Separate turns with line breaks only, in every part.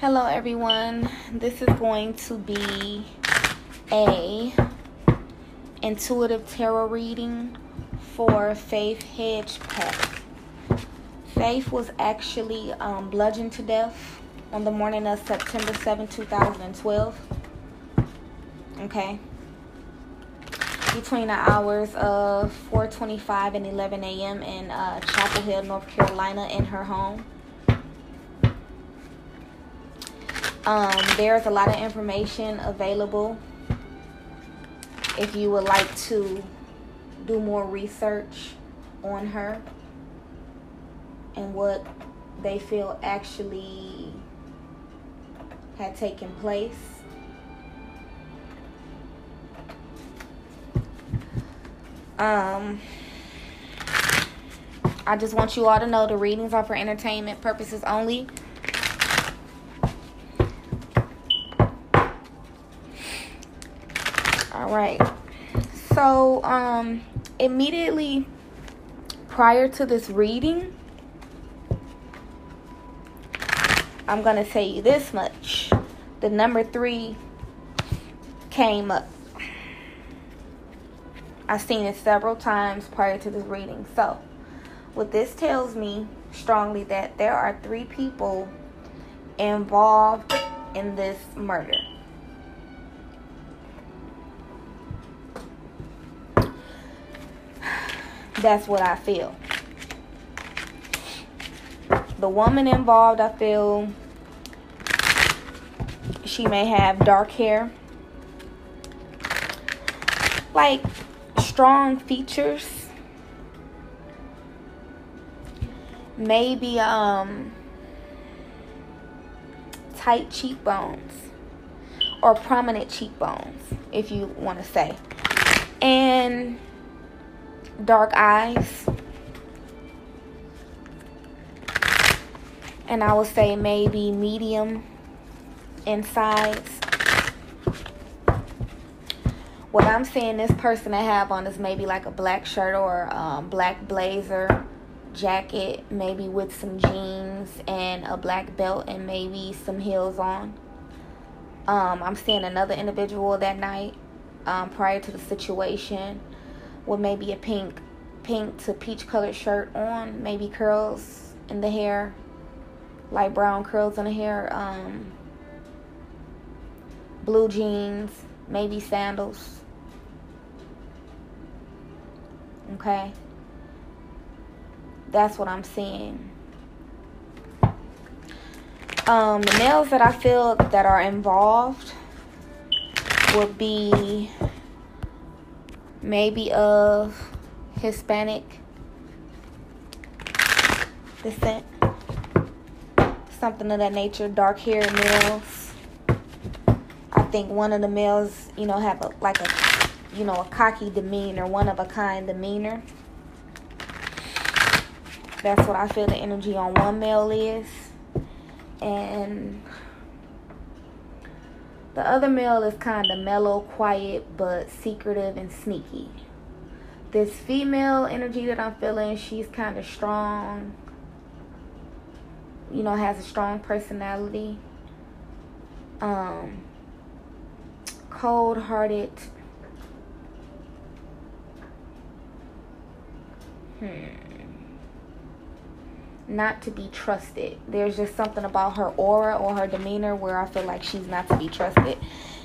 Hello, everyone. This is going to be a intuitive tarot reading for Faith Hedgepeth. Faith was actually um, bludgeoned to death on the morning of September 7, 2012. Okay. Between the hours of 4:25 and 11 a.m. in uh, Chapel Hill, North Carolina, in her home. Um, there's a lot of information available if you would like to do more research on her and what they feel actually had taken place. Um, I just want you all to know the readings are for entertainment purposes only. Right. So, um, immediately prior to this reading, I'm going to tell you this much. The number three came up. I've seen it several times prior to this reading. So, what this tells me strongly that there are three people involved in this murder. That's what I feel. The woman involved, I feel she may have dark hair. Like strong features. Maybe um tight cheekbones or prominent cheekbones if you want to say. And dark eyes. And I would say maybe medium in size. What I'm seeing this person to have on is maybe like a black shirt or um, black blazer jacket, maybe with some jeans and a black belt and maybe some heels on. Um, I'm seeing another individual that night um, prior to the situation with maybe a pink pink to peach colored shirt on, maybe curls in the hair, light brown curls in the hair, um, blue jeans, maybe sandals. Okay? That's what I'm seeing. Um, the nails that I feel that are involved would be maybe of Hispanic descent, something of that nature, dark hair males. I think one of the males, you know, have a like a you know, a cocky demeanor, one of a kind demeanor. That's what I feel the energy on one male is. And the other male is kind of mellow, quiet, but secretive and sneaky. This female energy that I'm feeling, she's kind of strong. You know, has a strong personality. Um, cold-hearted. Hmm not to be trusted. There's just something about her aura or her demeanor where I feel like she's not to be trusted.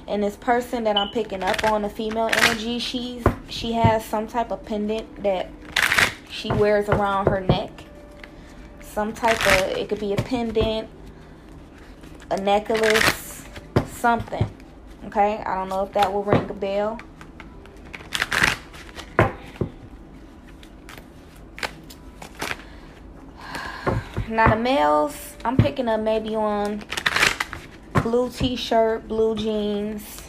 And this person that I'm picking up on the female energy, she's she has some type of pendant that she wears around her neck. Some type of it could be a pendant, a necklace, something. Okay? I don't know if that will ring a bell. Now the males, I'm picking up maybe on blue t-shirt, blue jeans,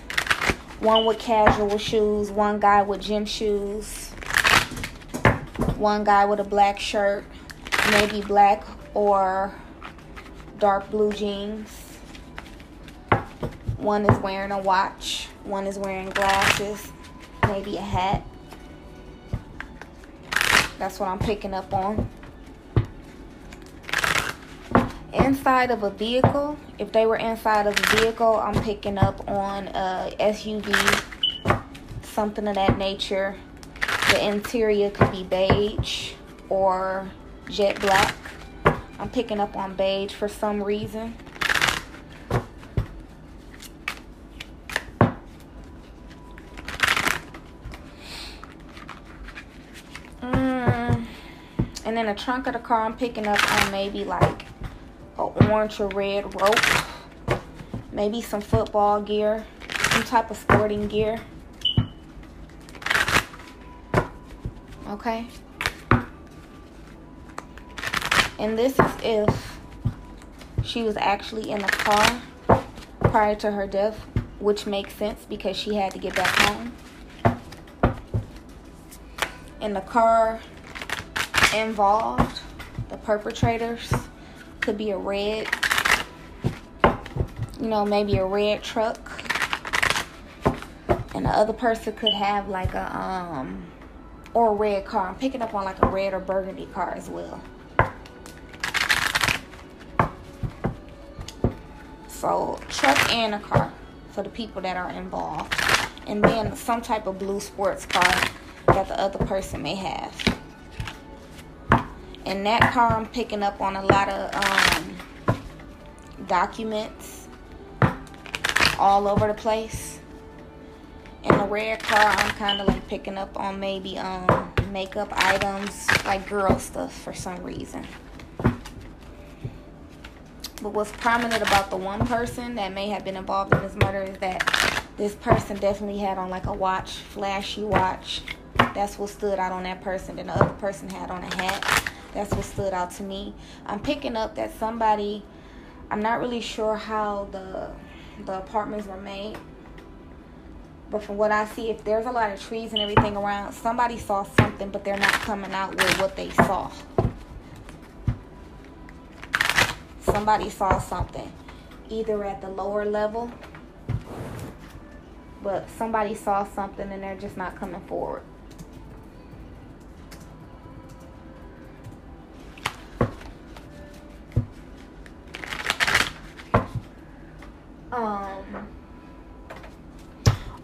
one with casual shoes, one guy with gym shoes, one guy with a black shirt, maybe black or dark blue jeans. One is wearing a watch, one is wearing glasses, maybe a hat. That's what I'm picking up on. Inside of a vehicle, if they were inside of a vehicle, I'm picking up on a SUV, something of that nature. The interior could be beige or jet black. I'm picking up on beige for some reason. Mm. And then the trunk of the car, I'm picking up on maybe like orange or red rope. Maybe some football gear, some type of sporting gear. Okay. And this is if she was actually in the car prior to her death, which makes sense because she had to get back home. And the car involved, the perpetrators could be a red, you know, maybe a red truck. And the other person could have like a, um, or a red car. I'm picking up on like a red or burgundy car as well. So truck and a car for the people that are involved. And then some type of blue sports car that the other person may have. In that car, I'm picking up on a lot of um, documents all over the place. In the red car, I'm kind of like picking up on maybe um, makeup items, like girl stuff for some reason. But what's prominent about the one person that may have been involved in this murder is that this person definitely had on like a watch, flashy watch. That's what stood out on that person. Then the other person had on a hat. That's what stood out to me. I'm picking up that somebody, I'm not really sure how the the apartments were made. But from what I see, if there's a lot of trees and everything around, somebody saw something, but they're not coming out with what they saw. somebody saw something either at the lower level but somebody saw something and they're just not coming forward um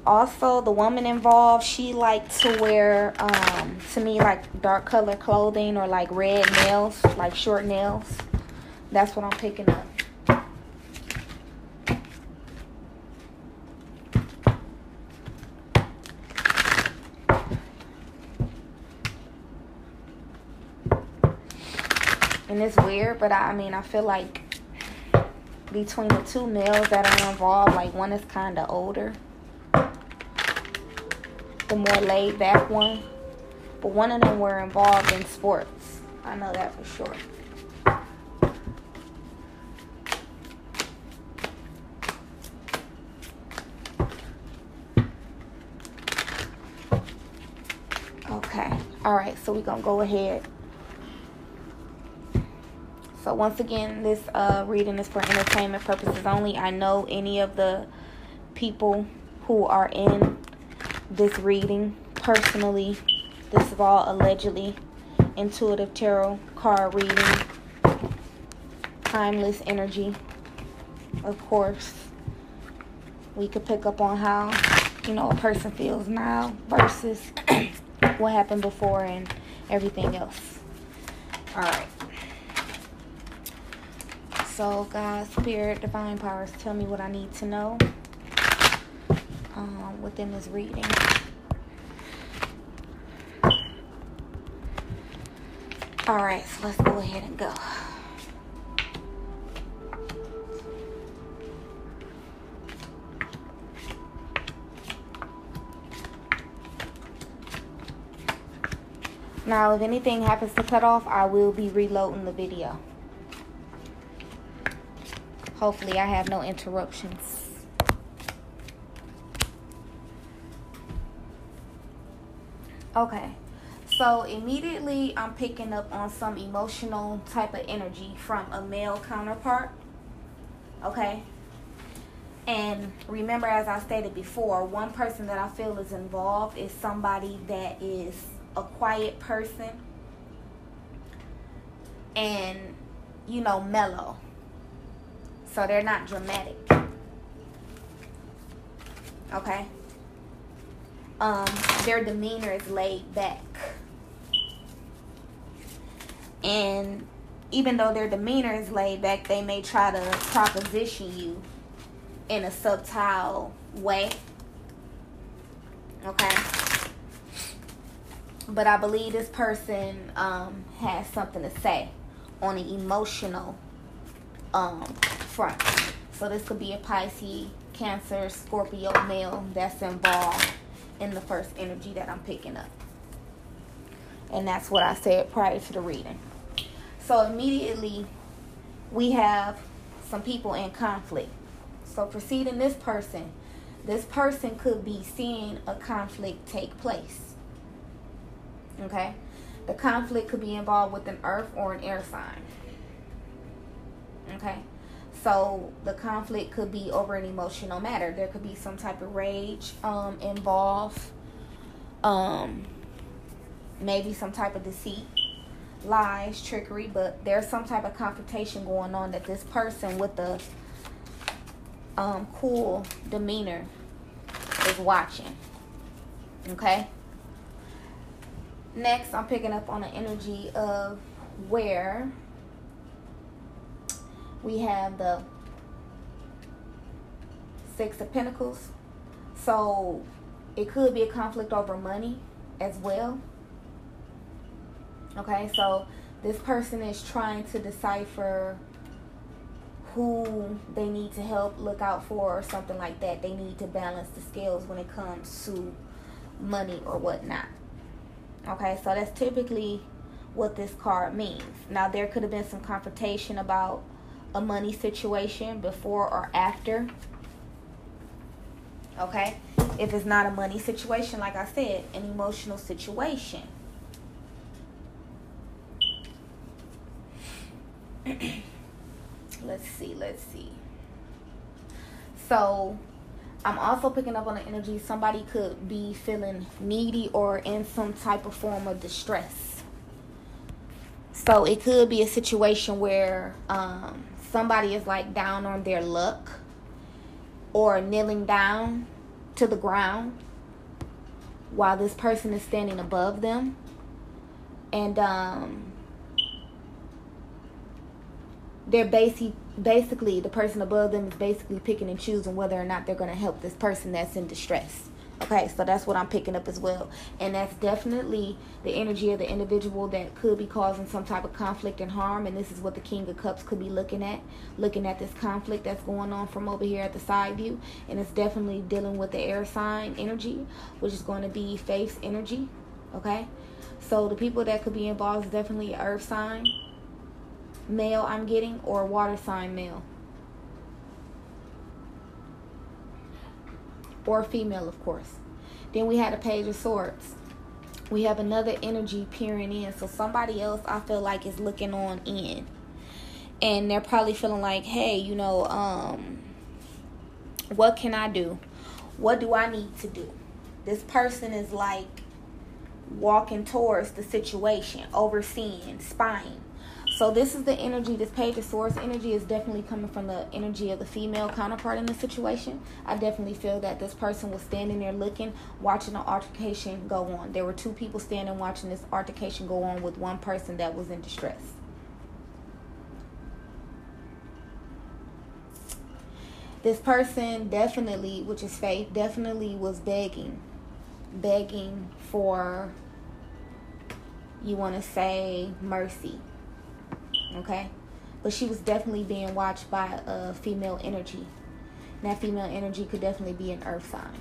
also the woman involved she liked to wear um to me like dark color clothing or like red nails like short nails that's what I'm picking up. And it's weird, but I, I mean, I feel like between the two males that are involved, like one is kind of older, the more laid back one, but one of them were involved in sports. I know that for sure. Okay. All right so we're gonna go ahead so once again this uh, reading is for entertainment purposes only i know any of the people who are in this reading personally this is all allegedly intuitive tarot card reading timeless energy of course we could pick up on how you know a person feels now versus what happened before and everything else. All right. So, God, Spirit, Divine Powers, tell me what I need to know um, within this reading. All right, so let's go ahead and go. Now, if anything happens to cut off, I will be reloading the video. Hopefully, I have no interruptions. Okay, so immediately I'm picking up on some emotional type of energy from a male counterpart. Okay, and remember, as I stated before, one person that I feel is involved is somebody that is a quiet person and you know mellow So they're not dramatic. Okay? Um, their demeanor is laid back. And even though their demeanor is laid back, they may try to proposition you in a subtle way. Okay? But I believe this person um, has something to say on an emotional um, front. So this could be a Pisces, Cancer, Scorpio male that's involved in the first energy that I'm picking up. And that's what I said prior to the reading. So immediately we have some people in conflict. So preceding this person, this person could be seeing a conflict take place. Okay? The conflict could be involved with an earth or an air sign. Okay? So the conflict could be over an emotional matter. There could be some type of rage um, involved. Um, maybe some type of deceit, lies, trickery, but there's some type of confrontation going on that this person with the um, cool demeanor is watching. Okay? Next, I'm picking up on the energy of where we have the Six of Pentacles. So it could be a conflict over money as well. Okay, so this person is trying to decipher who they need to help look out for or something like that. They need to balance the scales when it comes to money or whatnot. Okay, so that's typically what this card means. Now, there could have been some confrontation about a money situation before or after. Okay, if it's not a money situation, like I said, an emotional situation. let's see, let's see. So, I'm also picking up on the energy somebody could be feeling needy or in some type of form of distress. So it could be a situation where um, somebody is like down on their luck or kneeling down to the ground while this person is standing above them. And um, they're basically basically the person above them is basically picking and choosing whether or not they're going to help this person that's in distress okay so that's what i'm picking up as well. And that's definitely the energy of the individual that could be causing some type of conflict and harm. And this is what the king of cups could be looking at looking at this conflict that's going on from over here at the side view. And it's definitely dealing with the air sign energy which is going to be faith's energy okay? So the people that could be involved is definitely earth sign male I'm getting or water sign male. Or female, of course. Then we had a page of swords. We have another energy peering in. So somebody else I feel like is looking on in. And they're probably feeling like, hey, you know, um, what can I do? What do I need to do? This person is like walking towards the situation, overseeing, spying so this is the energy, this page of swords energy is definitely coming from the energy of the female counterpart in the situation. I definitely feel that this person was standing there looking, watching the altercation go on. There were two people standing watching this altercation go on with one person that was in distress. This person definitely, which is faith, definitely was begging, begging for, you want to say, mercy okay? But she was definitely being watched by a female energy. And that female energy could definitely be an earth sign.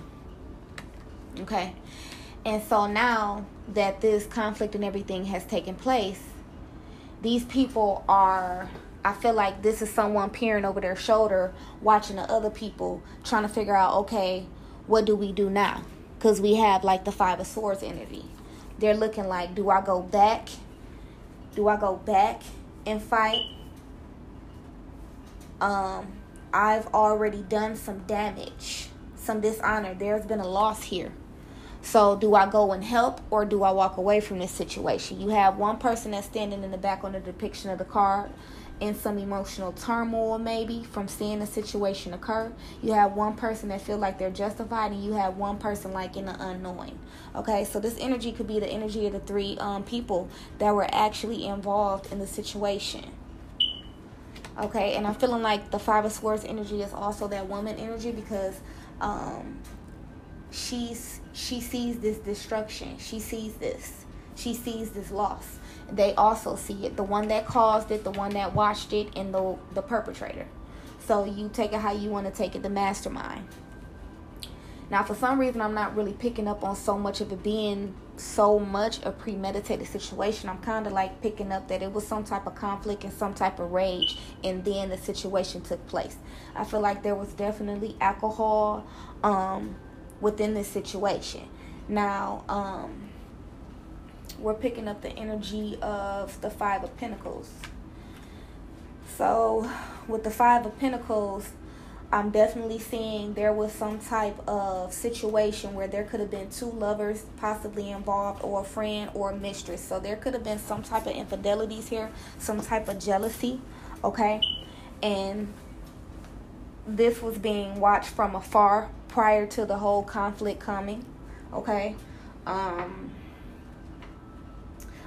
Okay? And so now that this conflict and everything has taken place, these people are I feel like this is someone peering over their shoulder, watching the other people, trying to figure out, okay, what do we do now? Because we have like the Five of Swords energy. They're looking like, do I go back? Do I go back and fight, um, I've already done some damage, some dishonor. There's been a loss here. So, do I go and help or do I walk away from this situation? You have one person that's standing in the back on the depiction of the card, in some emotional turmoil maybe from seeing a situation occur. You have one person that feel like they're justified and you have one person like in the unknowing okay so this energy could be the energy of the three um, people that were actually involved in the situation. Okay and i'm feeling like the five of swords energy is also that woman energy because um, she's she sees this destruction. She sees this. She sees this loss they also see it. The one that caused it, the one that watched it, and the the perpetrator. So you take it how you want to take it, the mastermind. Now, for some reason, I'm not really picking up on so much of it being so much a premeditated situation. I'm kind of like picking up that it was some type of conflict and some type of rage, and then the situation took place. I feel like there was definitely alcohol um, within this situation. Now, um, we're picking up the energy of the Five of Pentacles. So, with the Five of Pentacles, I'm definitely seeing there was some type of situation where there could have been two lovers possibly involved, or a friend or a mistress. So, there could have been some type of infidelities here, some type of jealousy, okay? And this was being watched from afar prior to the whole conflict coming, okay? Um,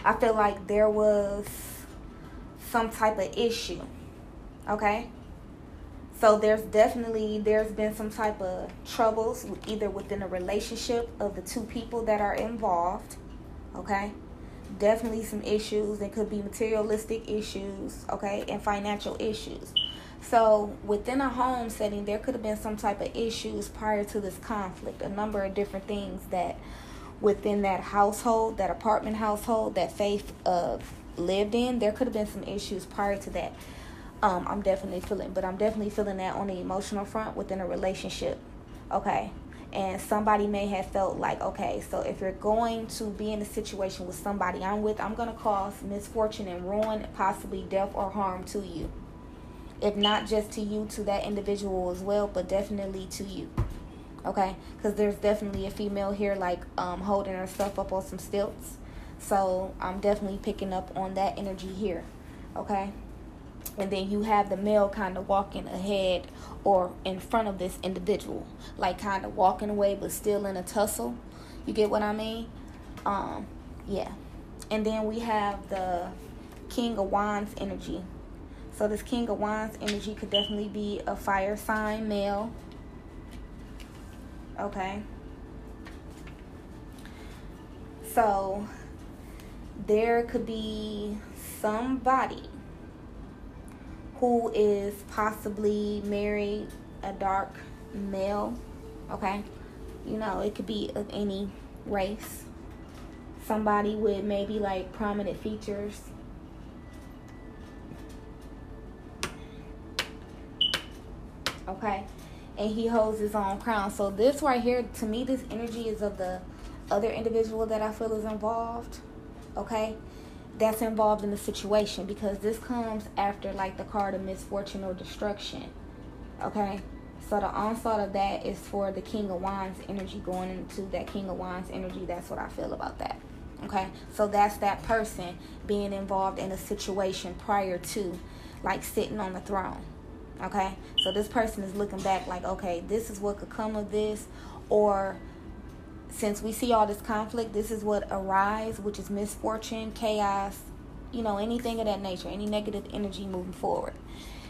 I feel like there was some type of issue. Okay? So there's definitely there's been some type of troubles either within a relationship of the two people that are involved. Okay? Definitely some issues. It could be materialistic issues, okay, and financial issues. So within a home setting, there could have been some type of issues prior to this conflict. A number of different things that within that household, that apartment household that Faith uh, lived in, there could have been some issues prior to that. Um, I'm definitely feeling, but I'm definitely feeling that on the emotional front within a relationship. Okay. And somebody may have felt like, okay, so if you're going to be in a situation with somebody I'm with, I'm going to cause misfortune and ruin, possibly death or harm to you. If not just to you, to that individual as well, but definitely to you okay? Because there's definitely a female here like um, holding herself up on some stilts. So i'm definitely picking up on that energy here. Okay? And then you have the male kind of walking ahead or in front of this individual. Like kind of walking away but still in a tussle. You get what i mean? Um yeah. And then we have the king of wands energy. So this king of wands energy could definitely be a fire sign male Okay. So there could be somebody who is possibly married a dark male. Okay. You know, it could be of any race. Somebody with maybe like prominent features. Okay and he holds his own crown. So this right here, to me, this energy is of the other individual that I feel is involved. Okay, that's involved in the situation because this comes after like the card of misfortune or destruction. Okay, so the onslaught of that is for the King of Wands energy going into that King of Wands energy. That's what I feel about that. Okay, so that's that person being involved in a situation prior to like sitting on the throne. Okay? So this person is looking back like, okay, this is what could come of this. Or since we see all this conflict, this is what arise, which is misfortune, chaos, you know, anything of that nature, any negative energy moving forward.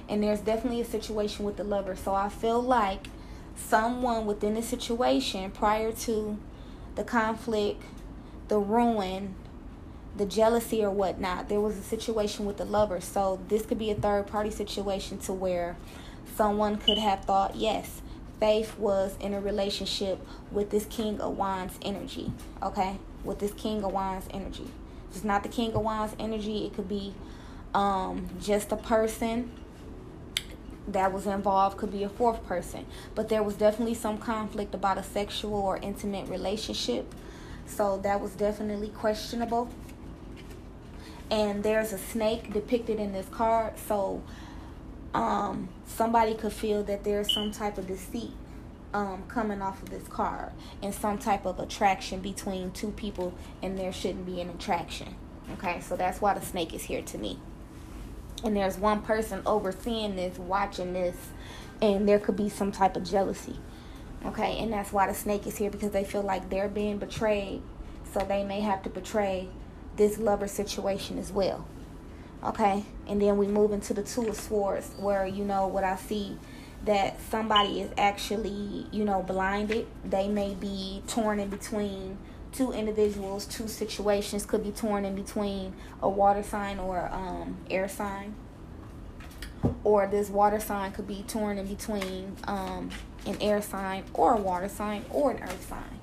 And there's definitely a situation with the lover. So I feel like someone within the situation prior to the conflict, the ruin, the jealousy or whatnot. There was a situation with the lover. So this could be a third party situation to where someone could have thought, yes, Faith was in a relationship with this King of Wands energy. Okay? With this King of Wands energy. It's not the King of Wands energy. It could be um, just a person that was involved could be a fourth person but there was definitely some conflict about a sexual or intimate relationship so that was definitely questionable and there's a snake depicted in this card so um, somebody could feel that there's some type of deceit um, coming off of this card and some type of attraction between two people and there shouldn't be an attraction okay so that's why the snake is here to me and there's one person overseeing this, watching this, and there could be some type of jealousy. Okay, and that's why the snake is here because they feel like they're being betrayed, so they may have to betray this lover situation as well. Okay, and then we move into the two of swords where you know what I see that somebody is actually, you know, blinded. They may be torn in between two individuals, two situations, could be torn in between a water sign or um, air sign. Or this water sign could be torn in between um, an air sign or a water sign or an earth sign.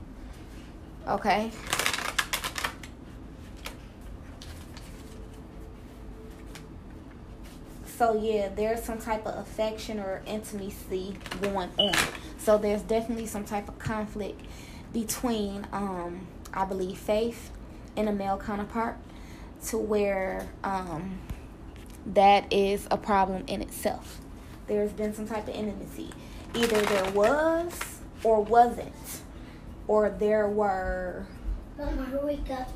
Okay? So yeah, there's some type of affection or intimacy going on. So there's definitely some type of conflict between um I believe faith and a male counterpart to where um that is a problem in itself. There's been some type of intimacy. Either there was or wasn't. Or there were
Mama, wake up.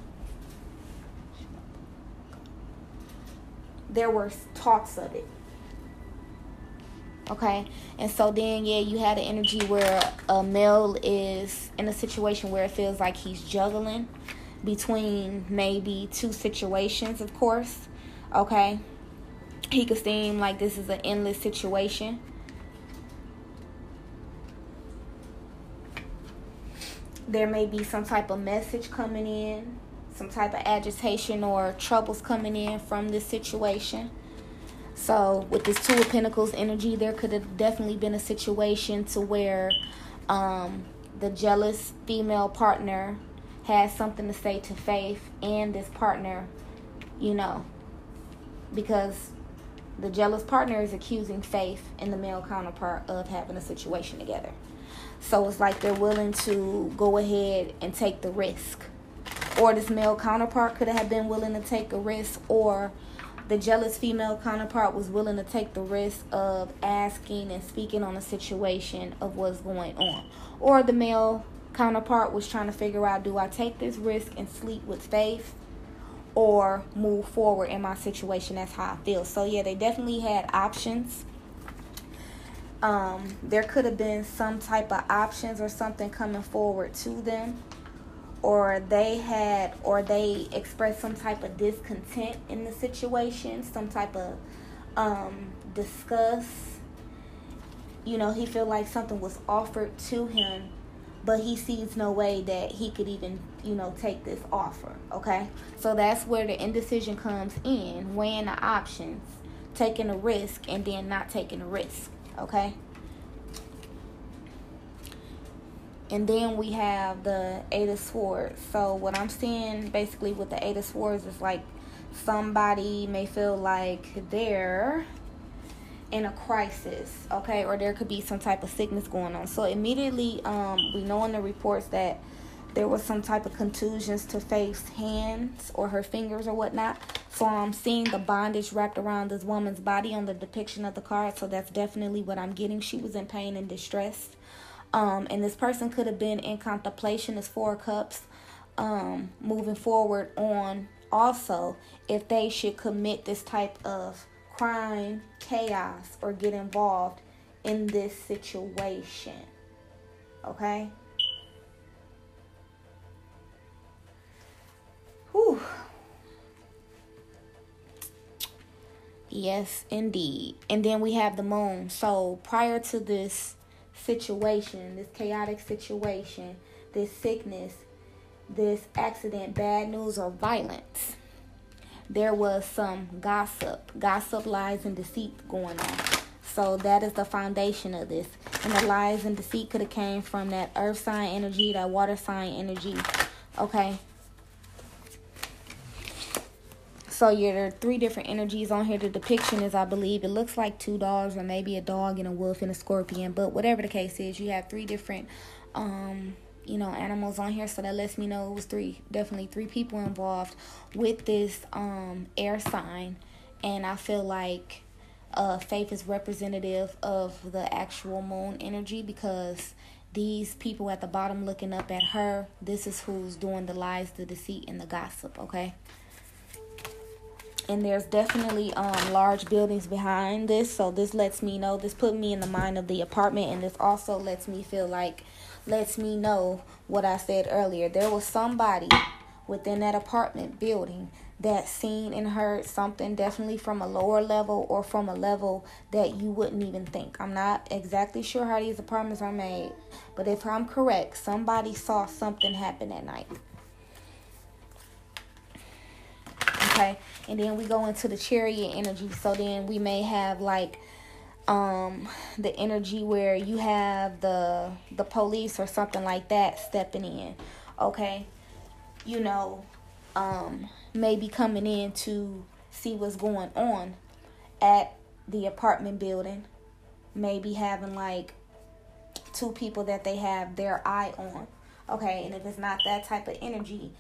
There were talks of it. Okay, and so then yeah, you had an energy where a male is in a situation where it feels like he's juggling between maybe two situations, of course. Okay, he could seem like this is an endless situation. There may be some type of message coming in some type of agitation or troubles coming in from this situation. So, with this Two of Pentacles energy, there could have definitely been a situation to where um, the jealous female partner has something to say to Faith and this partner, you know, because the jealous partner is accusing Faith and the male counterpart of having a situation together. So, it's like they're willing to go ahead and take the risk or this male counterpart could have been willing to take a risk or the jealous female counterpart was willing to take the risk of asking and speaking on a situation of what's going on. Or the male counterpart was trying to figure out do i take this risk and sleep with faith or move forward in my situation? That's how i feel. So yeah they definitely had options. Um, there could have been some type of options or something coming forward to them or they had or they expressed some type of discontent in the situation some type of um, disgust. You know he feel like something was offered to him but he sees no way that he could even you know take this offer okay? So that's where the indecision comes in weighing the options taking a risk and then not taking a risk okay And then we have the Eight of Swords. So what I'm seeing basically with the Eight of Swords is like somebody may feel like they're in a crisis, okay, or there could be some type of sickness going on. So immediately, um, we know in the reports that there was some type of contusions to face hands or her fingers or whatnot. So I'm seeing the bondage wrapped around this woman's body on the depiction of the card. So that's definitely what I'm getting. She was in pain and distress. Um, and this person could have been in contemplation as four cups um, moving forward on also if they should commit this type of crime, chaos, or get involved in this situation. Okay? Whew. Yes, indeed. And then we have the moon. So prior to this situation, this chaotic situation, this sickness, this accident, bad news, or violence, there was some gossip, gossip, lies, and deceit going on. So that is the foundation of this. And the lies and deceit could have came from that earth sign energy, that water sign energy. Okay. So yeah, there are three different energies on here. The depiction is, I believe, it looks like two dogs or maybe a dog and a wolf and a scorpion. But whatever the case is, you have three different, um, you know, animals on here. So that lets me know it was three, definitely three people involved with this um air sign. And I feel like uh, faith is representative of the actual moon energy because these people at the bottom looking up at her, this is who's doing the lies, the deceit, and the gossip. Okay. And there's definitely um, large buildings behind this so this lets me know this put me in the mind of the apartment and this also lets me feel like lets me know what i said earlier there was somebody within that apartment building that seen and heard something definitely from a lower level or from a level that you wouldn't even think. I'm not exactly sure how these apartments are made, but if I'm correct, somebody saw something happen at night. Okay, and then we go into the chariot energy. So then we may have like um the energy where you have the the police or something like that stepping in. Okay, you know, um maybe coming in to see what's going on at the apartment building. Maybe having like two people that they have their eye on. Okay, and if it's not that type of energy,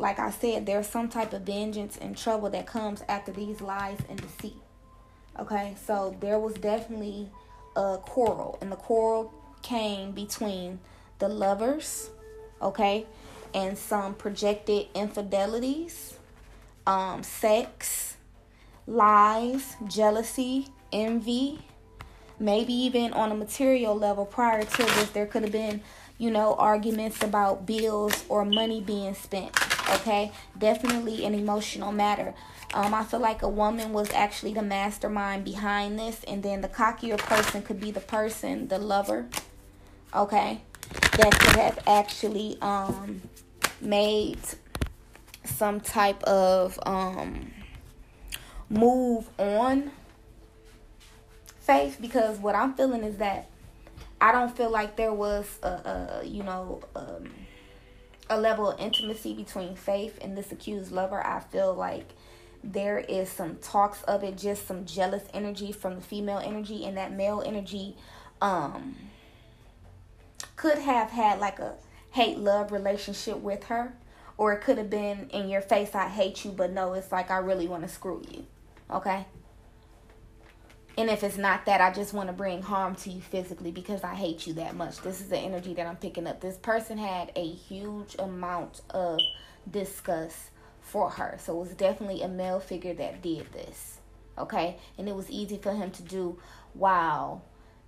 like I said, there's some type of vengeance and trouble that comes after these lies and deceit. Okay, so there was definitely a quarrel, and the quarrel came between the lovers, okay, and some projected infidelities um, sex, lies, jealousy, envy, maybe even on a material level prior to this, there could have been, you know, arguments about bills or money being spent. Okay, definitely an emotional matter. Um, I feel like a woman was actually the mastermind behind this, and then the cockier person could be the person, the lover, okay, that could have actually um, made some type of um, move on faith because what I'm feeling is that I don't feel like there was a, a you know um, a level of intimacy between faith and this accused lover. I feel like there is some talks of it, just some jealous energy from the female energy, and that male energy um, could have had like a hate love relationship with her or it could have been in your face, I hate you, but no, it's like I really want to screw you. Okay? And if it's not that, I just want to bring harm to you physically because I hate you that much. This is the energy that I'm picking up. This person had a huge amount of disgust for her. So it was definitely a male figure that did this. Okay? And it was easy for him to do while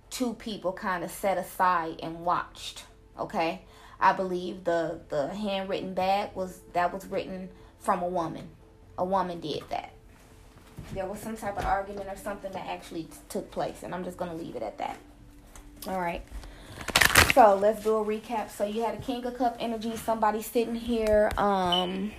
two people kind of set aside and watched. Okay? I believe the the handwritten bag was that was written from a woman. A woman did that. There was some type of argument or something that actually took place, and I'm just gonna leave it at that. All right. So let's do a recap. So you had a King of Cup energy, somebody sitting here, um,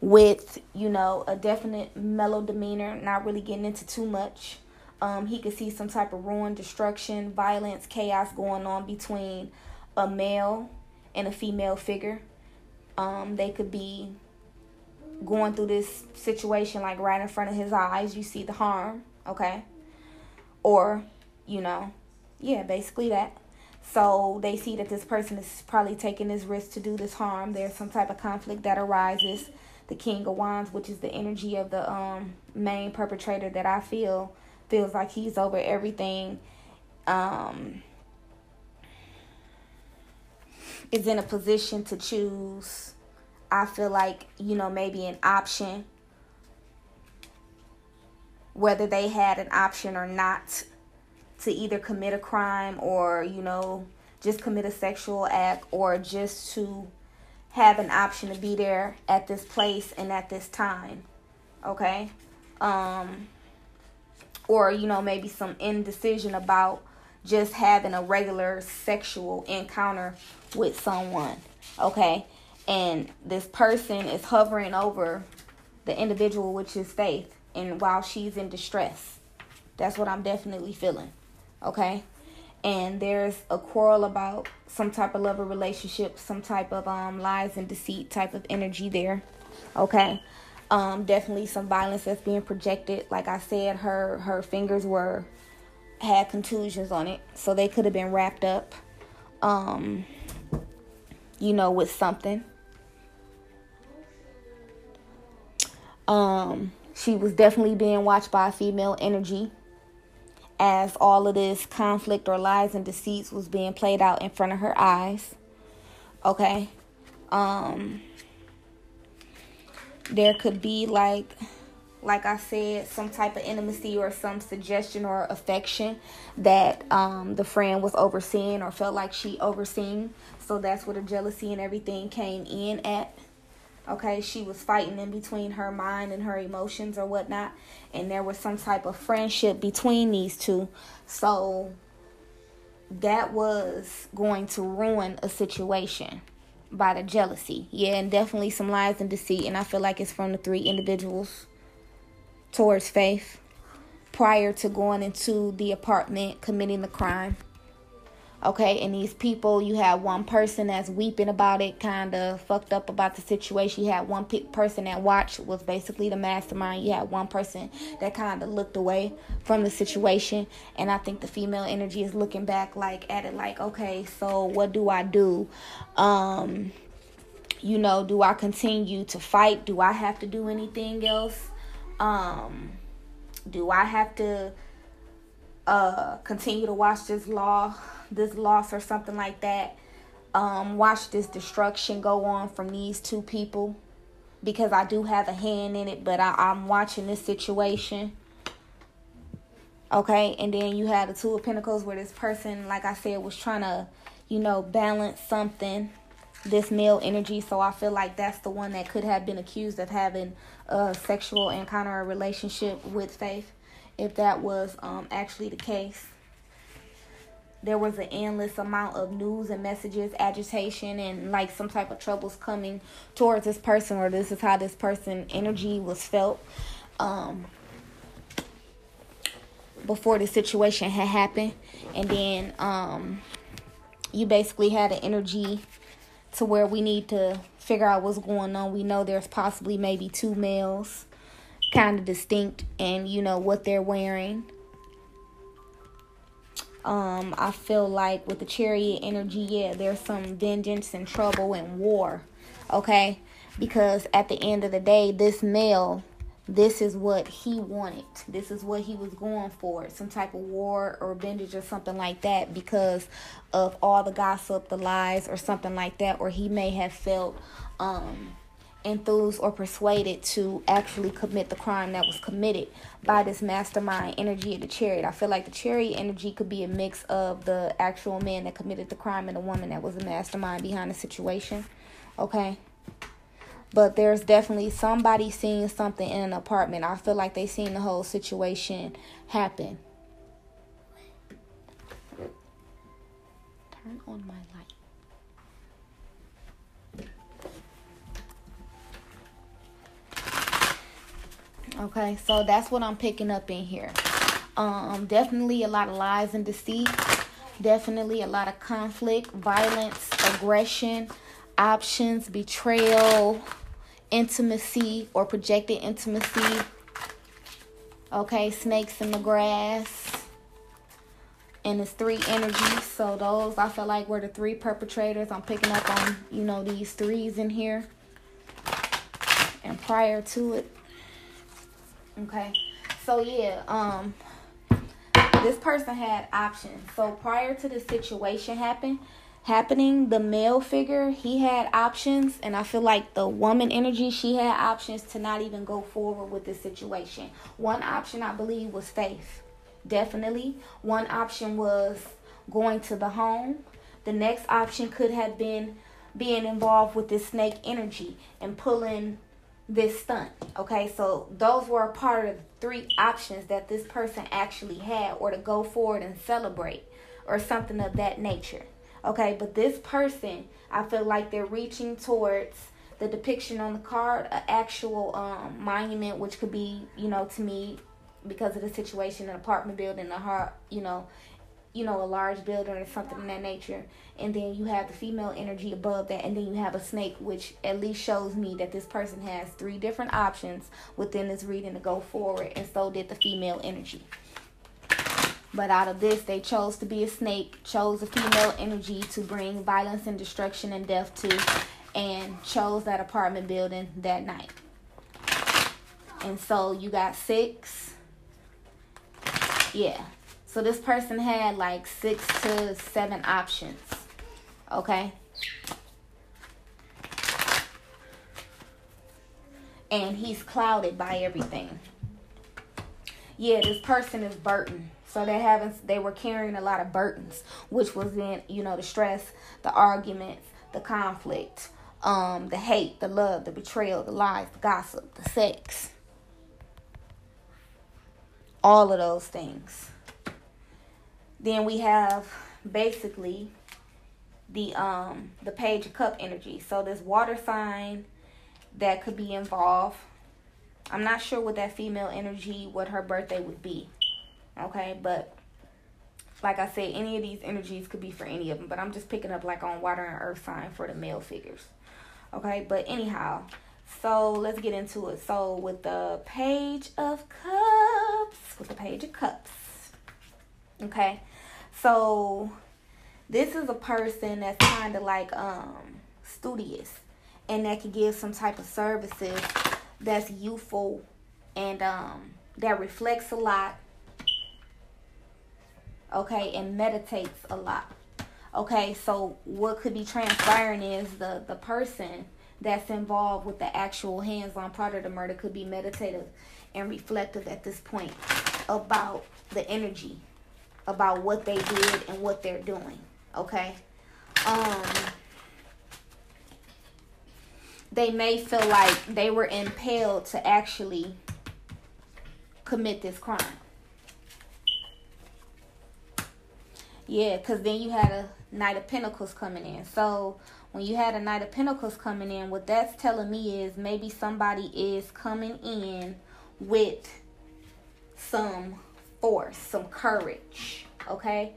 with you know a definite mellow demeanor, not really getting into too much. Um, he could see some type of ruin, destruction, violence, chaos going on between a male and a female figure. Um, they could be going through this situation like right in front of his eyes. You see the harm, okay? Or, you know, yeah, basically that. So they see that this person is probably taking this risk to do this harm. There's some type of conflict that arises. The King of Wands, which is the energy of the um, main perpetrator that I feel feels like he's over everything. Um, is in a position to choose, I feel like, you know, maybe an option, whether they had an option or not to either commit a crime or, you know, just commit a sexual act or just to have an option to be there at this place and at this time. Okay? Um or you know maybe some indecision about just having a regular sexual encounter with someone, okay? And this person is hovering over the individual, which is Faith, and while she's in distress. That's what I'm definitely feeling, okay? And there's a quarrel about some type of lover relationship, some type of um lies and deceit type of energy there, okay? Um, definitely some violence that's being projected. Like I said, her her fingers were had contusions on it, so they could have been wrapped up, um, you know, with something. Um, she was definitely being watched by a female energy as all of this conflict or lies and deceits was being played out in front of her eyes. Okay. Um there could be like like I said, some type of intimacy or some suggestion or affection that um, the friend was overseeing or felt like she overseen. So that's where the jealousy and everything came in at. Okay, she was fighting in between her mind and her emotions or whatnot, and there was some type of friendship between these two. So that was going to ruin a situation by the jealousy. Yeah, and definitely some lies and deceit, and I feel like it's from the three individuals towards Faith prior to going into the apartment committing the crime. Okay, and these people, you had one person that's weeping about it, kind of fucked up about the situation. You had one pe- person that watched was basically the mastermind. You had one person that kind of looked away from the situation, and I think the female energy is looking back like at it like, okay, so what do I do? Um, you know, do I continue to fight? Do I have to do anything else? Um, do I have to uh continue to watch this law? this loss or something like that. Um, watch this destruction go on from these two people because I do have a hand in it, but I, I'm watching this situation. Okay, and then you had the Two of Pentacles where this person, like I said, was trying to, you know, balance something, this male energy. So I feel like that's the one that could have been accused of having a sexual encounter or relationship with Faith, if that was um, actually the case there was an endless amount of news and messages, agitation, and like some type of troubles coming towards this person, or this is how this person energy was felt um, before the situation had happened, and then um, you basically had an energy to where we need to figure out what's going on. We know there's possibly maybe two males, kind of distinct, and you know what they're wearing um, I feel like with the chariot energy, yeah, there's some vengeance and trouble and war. Okay? Because at the end of the day, this male, this is what he wanted. This is what he was going for. Some type of war or vengeance or something like that because of all the gossip, the lies, or something like that. Or he may have felt um enthused or persuaded to actually commit the crime that was committed by this mastermind energy of the chariot. I feel like the chariot energy could be a mix of the actual man that committed the crime and the woman that was the mastermind behind the situation. Okay? But there's definitely somebody seeing something in an apartment. I feel like they seen the whole situation happen. Turn on my Okay, so that's what I'm picking up in here. Um, definitely a lot of lies and deceit. Definitely a lot of conflict, violence, aggression, options, betrayal, intimacy or projected intimacy. Okay, snakes in the grass. And it's three energies. So those I feel like were the three perpetrators. I'm picking up on, you know, these threes in here. And prior to it, Okay. So yeah, um this person had options. So prior to the situation happen happening, the male figure, he had options and I feel like the woman energy, she had options to not even go forward with the situation. One option I believe was faith. Definitely. One option was going to the home. The next option could have been being involved with this snake energy and pulling this stunt. Okay, so those were part of the three options that this person actually had, or to go forward and celebrate, or something of that nature. Okay, but this person, I feel like they're reaching towards the depiction on the card, an actual um, monument, which could be, you know, to me, because of the situation, an apartment building, a heart, you know, you know, a large building or something in that nature. And then you have the female energy above that, and then you have a snake, which at least shows me that this person has three different options within this reading to go forward, and so did the female energy. But out of this, they chose to be a snake, chose a female energy to bring violence and destruction and death to, and chose that apartment building that night. And so you got six. Yeah. So this person had like six to seven options. Okay. And he's clouded by everything. yeah, this person is burdened. So they haven't they were carrying a lot of burdens, which was in, you know, the stress, the arguments, the conflict, um, the hate, the love, the betrayal, the lies, the gossip, the sex. All of those things. Then we have basically the um the page of cup energy. So this water sign that could be involved. I'm not sure what that female energy, what her birthday would be. Okay, but like I said, any of these energies could be for any of them, but I'm just picking up like on water and earth sign for the male figures. Okay, but anyhow, so let's get into it. So with the page of cups, with the page of cups. Okay. So this is a person that's kind of like um studious and that can give some type of services that's youthful and um that reflects a lot okay and meditates a lot okay? So what could be transpiring is the the person that's involved with the actual hands-on part of the murder could be meditative and reflective at this point about the energy about what they did and what they're doing okay? Um they may feel like they were impelled to actually commit this crime. Yeah because then you had a knight of pentacles coming in. So when you had a knight of pentacles coming in what that's telling me is maybe somebody is coming in with some force some courage okay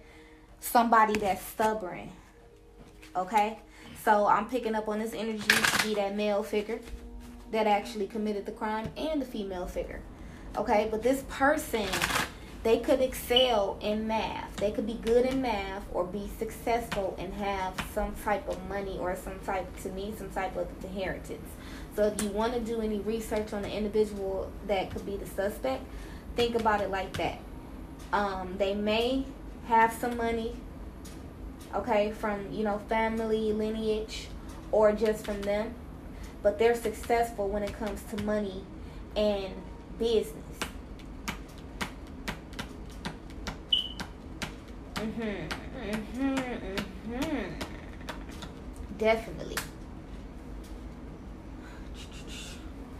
somebody that's stubborn. Okay? So I'm picking up on this energy to be that male figure that actually committed the crime and the female figure. Okay? But this person, they could excel in math. They could be good in math or be successful and have some type of money or some type, to me, some type of inheritance. So if you want to do any research on the individual that could be the suspect, think about it like that. Um, they may have some money, okay, from, you know, family, lineage, or just from them, but they're successful when it comes to money and business. Mhm. Mhm. Mhm. Definitely.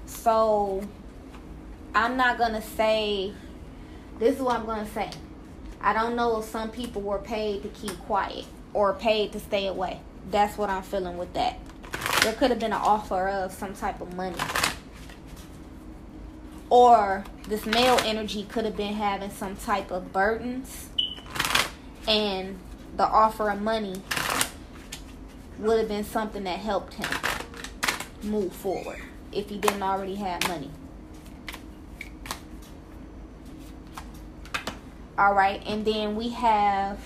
So I'm not gonna say this is what I'm gonna say. I don't know if some people were paid to keep quiet or paid to stay away. That's what I'm feeling with that. There could have been an offer of some type of money. Or this male energy could have been having some type of burdens and the offer of money would have been something that helped him move forward if he didn't already have money. All right, and then we have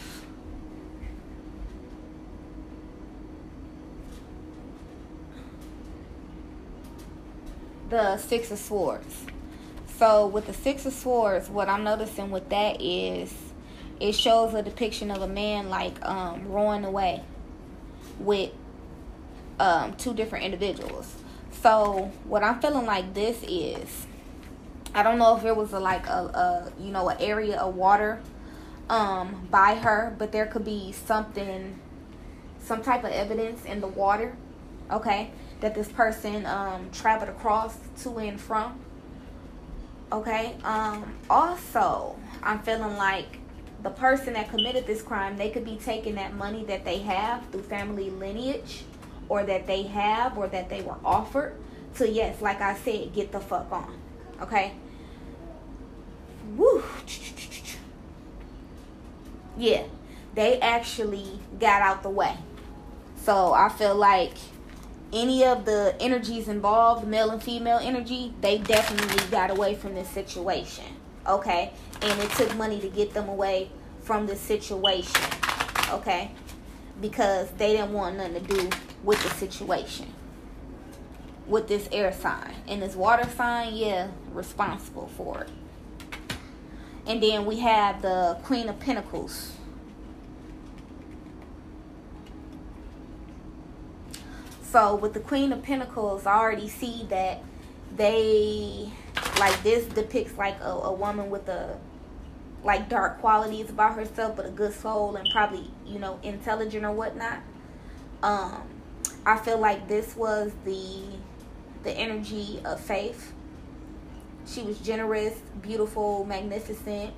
the Six of Swords. So with the Six of Swords, what I'm noticing with that is it shows a depiction of a man like um, rowing away with um, two different individuals. So what I'm feeling like this is I don't know if it was a, like a, a you know an area of water um by her, but there could be something some type of evidence in the water, okay, that this person um traveled across to and from. Okay? Um also, I'm feeling like the person that committed this crime, they could be taking that money that they have through family lineage or that they have or that they were offered to yes, like I said, get the fuck on. Okay? Woo. Yeah. They actually got out the way. So I feel like any of the energies involved, male and female energy, they definitely got away from this situation. Okay? And it took money to get them away from this situation. Okay? Because they didn't want nothing to do with the situation with this air sign. And this water sign, yeah, responsible for it. And then we have the Queen of Pentacles. So with the Queen of Pentacles, I already see that they like this depicts like a, a woman with a like dark qualities about herself, but a good soul and probably you know intelligent or whatnot. Um, I feel like this was the the energy of faith. She was generous, beautiful, magnificent.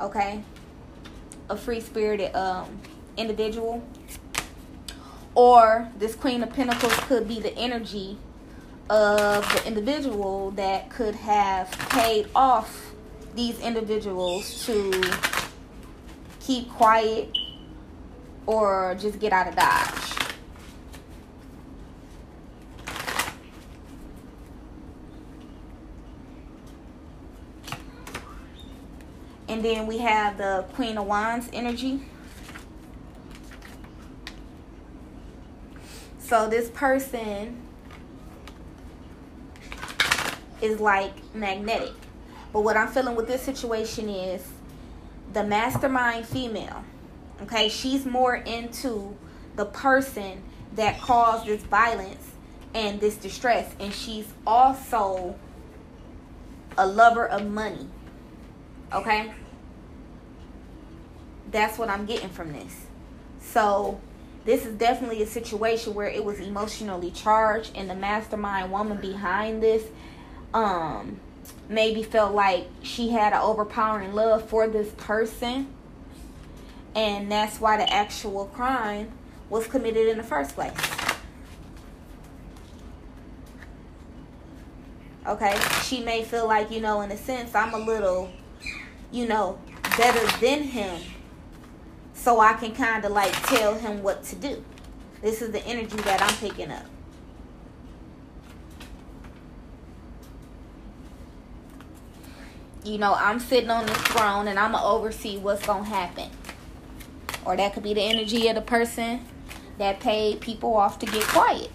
Okay, a free spirited um, individual. Or this Queen of Pentacles could be the energy of the individual that could have paid off these individuals to keep quiet or just get out of Dodge. And then we have the Queen of Wands energy. So this person is like magnetic. But what I'm feeling with this situation is the mastermind female. Okay, she's more into the person that caused this violence and this distress, and she's also a lover of money. Okay, that's what I'm getting from this. So, this is definitely a situation where it was emotionally charged, and the mastermind woman behind this um maybe felt like she had an overpowering love for this person. And that's why the actual crime was committed in the first place. Okay? She may feel like you know in a sense i'm a little you know better than him so i can kind of like tell him what to do this is the energy that i'm picking up you know, I'm sitting on this throne and I'm going to oversee what's going to happen. Or that could be the energy of the person that paid people off to get quiet.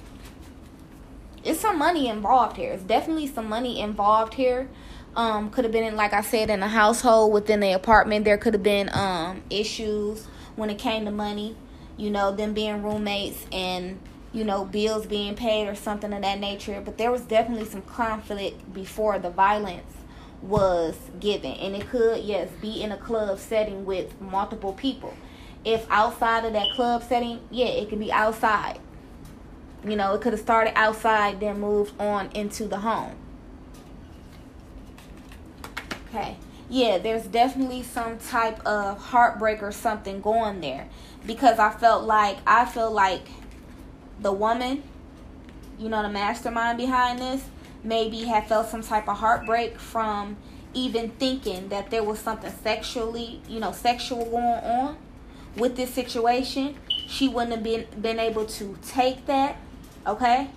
It's some money involved here. It's definitely some money involved here. Um, could have been, in, like I said, in a household within the apartment. There could have been um, issues when it came to money. You know, them being roommates and you know bills being paid or something of that nature. But there was definitely some conflict before the violence was given. And it could, yes, be in a club setting with multiple people. If outside of that club setting, yeah, it could be outside. You know, it could have started outside, then moved on into the home. Okay. Yeah, there's definitely some type of heartbreak or something going there. Because I felt like, I feel like the woman, you know, the mastermind behind this, maybe had felt some type of heartbreak from even thinking that there was something sexually, you know, sexual going on with this situation, she wouldn't have been been able to take that, okay?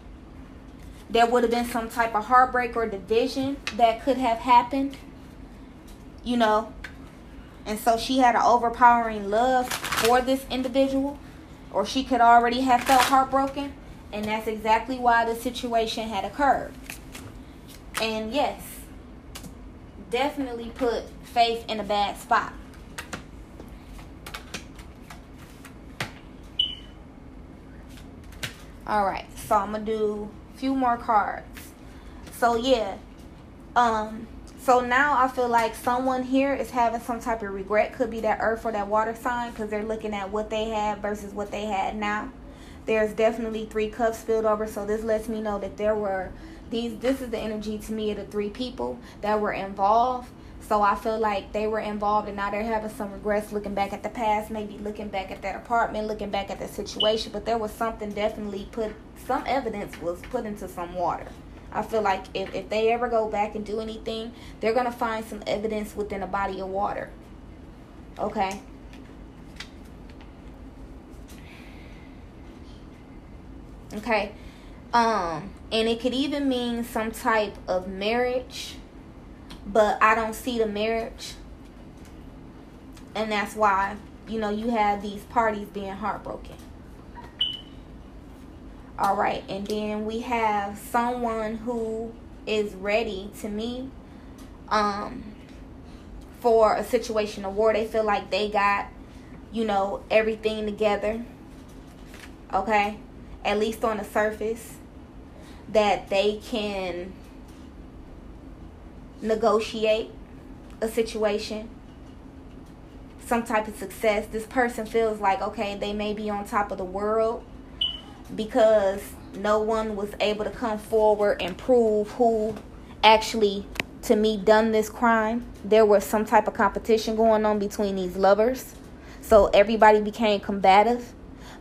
There would have been some type of heartbreak or division that could have happened, you know. And so she had an overpowering love for this individual, or she could already have felt heartbroken, and that's exactly why the situation had occurred. And yes, definitely put faith in a bad spot. All right, so I'm gonna do a few more cards. So yeah, um, so now I feel like someone here is having some type of regret. Could be that earth or that water sign because they're looking at what they had versus what they had now. There's definitely three cups spilled over, so this lets me know that there were these this is the energy to me of the three people that were involved so I feel like they were involved and now they're having some regrets looking back at the past, maybe looking back at that apartment, looking back at the situation. But there was something definitely put, some evidence was put into some water. I feel like if, if they ever go back and do anything, they're going to find some evidence within a body of water. Okay? Okay? Um, and it could even mean some type of marriage, but I don't see the marriage. And that's why, you know, you have these parties being heartbroken. All right, and then we have someone who is ready to me um for a situation of war. They feel like they got, you know, everything together. Okay? At least on the surface that they can negotiate a situation, some type of success. This person feels like, okay, they may be on top of the world because no one was able to come forward and prove who actually to me done this crime. There was some type of competition going on between these lovers. So everybody became combative.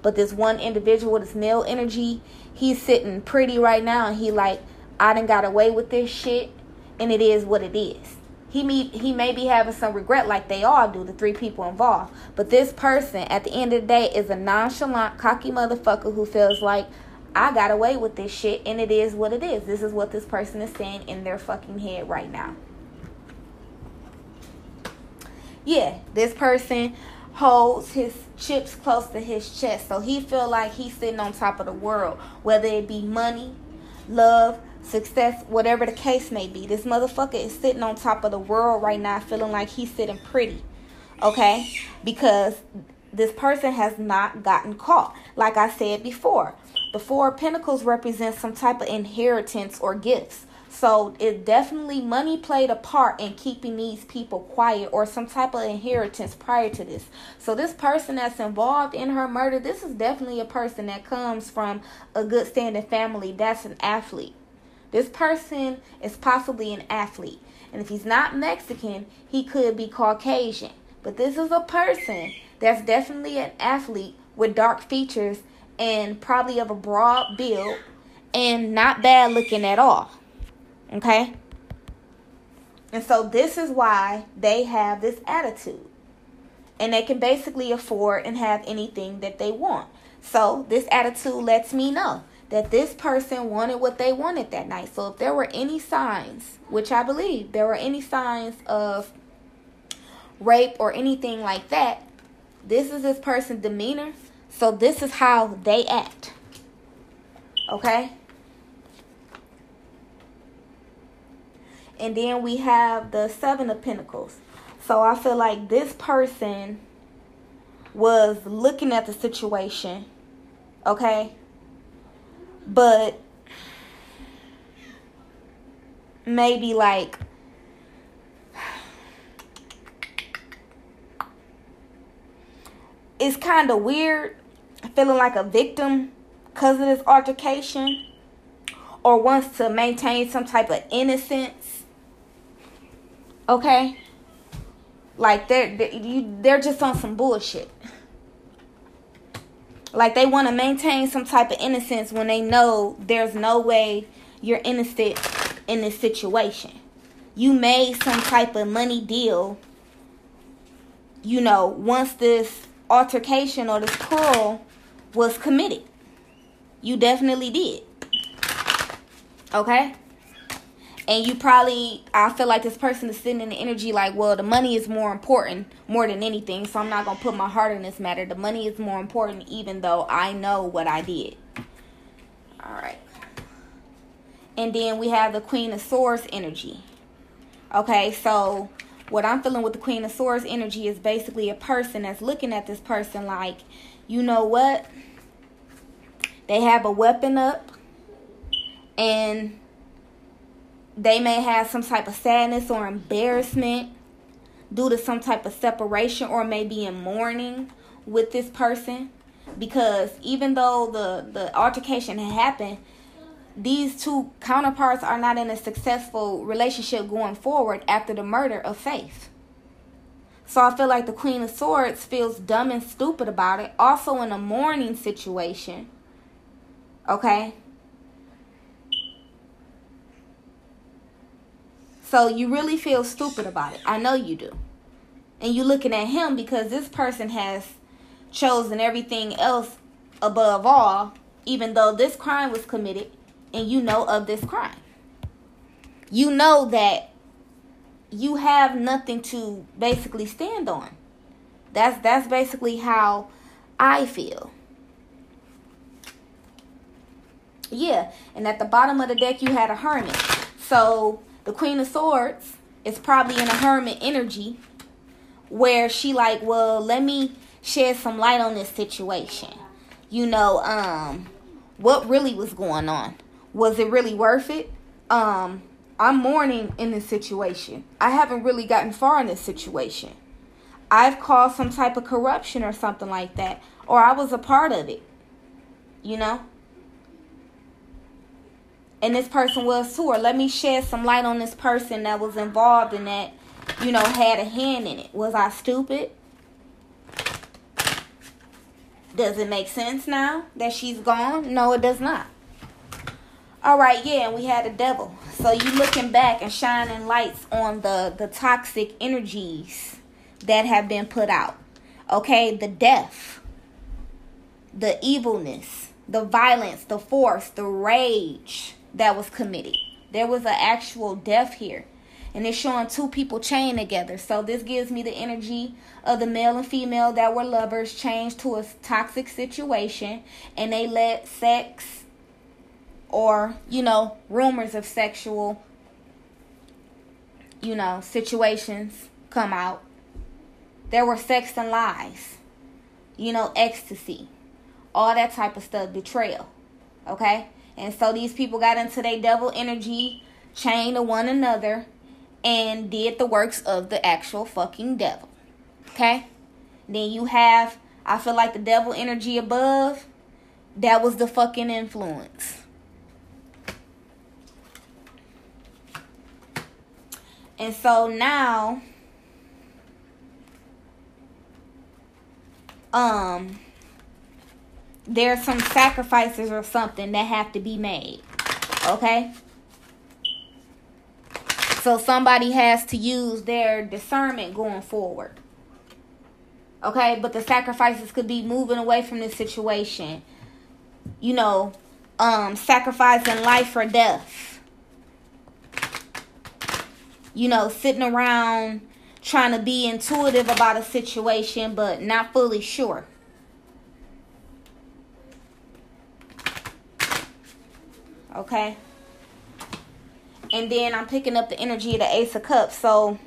But this one individual with his male energy, he's sitting pretty right now and he like, I done got away with this shit and it is what it is. He may, he may be having some regret like they all do, the three people involved. But this person at the end of the day is a nonchalant, cocky motherfucker who feels like I got away with this shit and it is what it is. This is what this person is saying in their fucking head right now. Yeah, this person holds his chips close to his chest. So he feel like he's sitting on top of the world, whether it be money, love, success, whatever the case may be. This motherfucker is sitting on top of the world right now feeling like he's sitting pretty. Okay? Because this person has not gotten caught. Like I said before, the Four Pentacles represents some type of inheritance or gifts. So it definitely money played a part in keeping these people quiet or some type of inheritance prior to this. So this person that's involved in her murder, this is definitely a person that comes from a good standing family. That's an athlete. This person is possibly an athlete. And if he's not Mexican, he could be Caucasian. But this is a person that's definitely an athlete with dark features and probably of a broad build and not bad looking at all. Okay? And so this is why they have this attitude. And they can basically afford and have anything that they want. So this attitude lets me know that this person wanted what they wanted that night. So if there were any signs, which I believe there were any signs of rape or anything like that, this is this person's demeanor. So this is how they act. Okay? And then we have the Seven of Pentacles. So I feel like this person was looking at the situation, okay? But maybe like it's kind of weird feeling like a victim because of this altercation or wants to maintain some type of innocence Okay? Like they're they're, you, they're just on some bullshit. Like they want to maintain some type of innocence when they know there's no way you're innocent in this situation. You made some type of money deal. You know, once this altercation or this quarrel was committed. You definitely did. Okay? And you probably i feel like this person is sitting in the energy like well the money is more important more than anything. So i'm not gonna put my heart in this matter. The money is more important even though i know what i did. All right. And then we have the queen of swords energy. Okay so what i'm feeling with the queen of swords energy is basically a person that's looking at this person like you know what? They have a weapon up and they may have some type of sadness or embarrassment due to some type of separation or maybe in mourning with this person. Because even though the the altercation had happened these two counterparts are not in a successful relationship going forward after the murder of faith. So i feel like the queen of swords feels dumb and stupid about it. Also in a mourning situation okay So you really feel stupid about it. I know you do. And you're looking at him because this person has chosen everything else above all, even though this crime was committed and you know of this crime. You know that you have nothing to basically stand on. That's that's basically how I feel. Yeah, and at the bottom of the deck you had a hermit. So the Queen of Swords is probably in a hermit energy where she like, well, let me shed some light on this situation. You know, um, what really was going on? Was it really worth it? Um, I'm mourning in this situation. I haven't really gotten far in this situation. I've caused some type of corruption or something like that, or I was a part of it. You know? And this person was too, or let me shed some light on this person that was involved in that, you know, had a hand in it. Was I stupid? Does it make sense now that she's gone? No, it does not. All right, yeah, and we had a devil. So you looking back and shining lights on the the toxic energies that have been put out. Okay, the death, the evilness, the violence, the force, the rage that was committed. There was an actual death here and it's showing two people chained together. So this gives me the energy of the male and female that were lovers changed to a toxic situation and they let sex or, you know, rumors of sexual, you know, situations come out. There were sex and lies, you know, ecstasy, all that type of stuff, betrayal. Okay? And so these people got into their devil energy, chained to one another, and did the works of the actual fucking devil. Okay? Then you have, I feel like the devil energy above, that was the fucking influence. And so now, um, there's some sacrifices or something that have to be made. Okay? So somebody has to use their discernment going forward. Okay, but the sacrifices could be moving away from this situation. You know, um, sacrificing life or death. You know, sitting around trying to be intuitive about a situation but not fully sure. Okay. And then I'm picking up the energy of the Ace of Cups. So,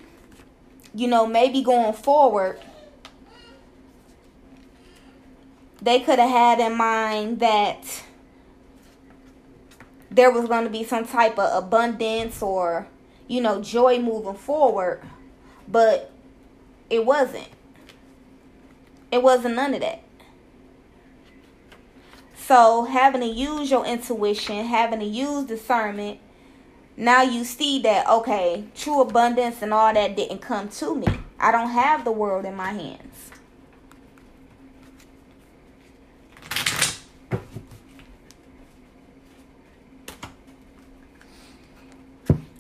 you know, maybe going forward, they could have had in mind that there was going to be some type of abundance or, you know, joy moving forward. But it wasn't. It wasn't none of that. So, having to use your intuition, having to use discernment, now you see that okay true abundance and all that didn't come to me. I don't have the world in my hands.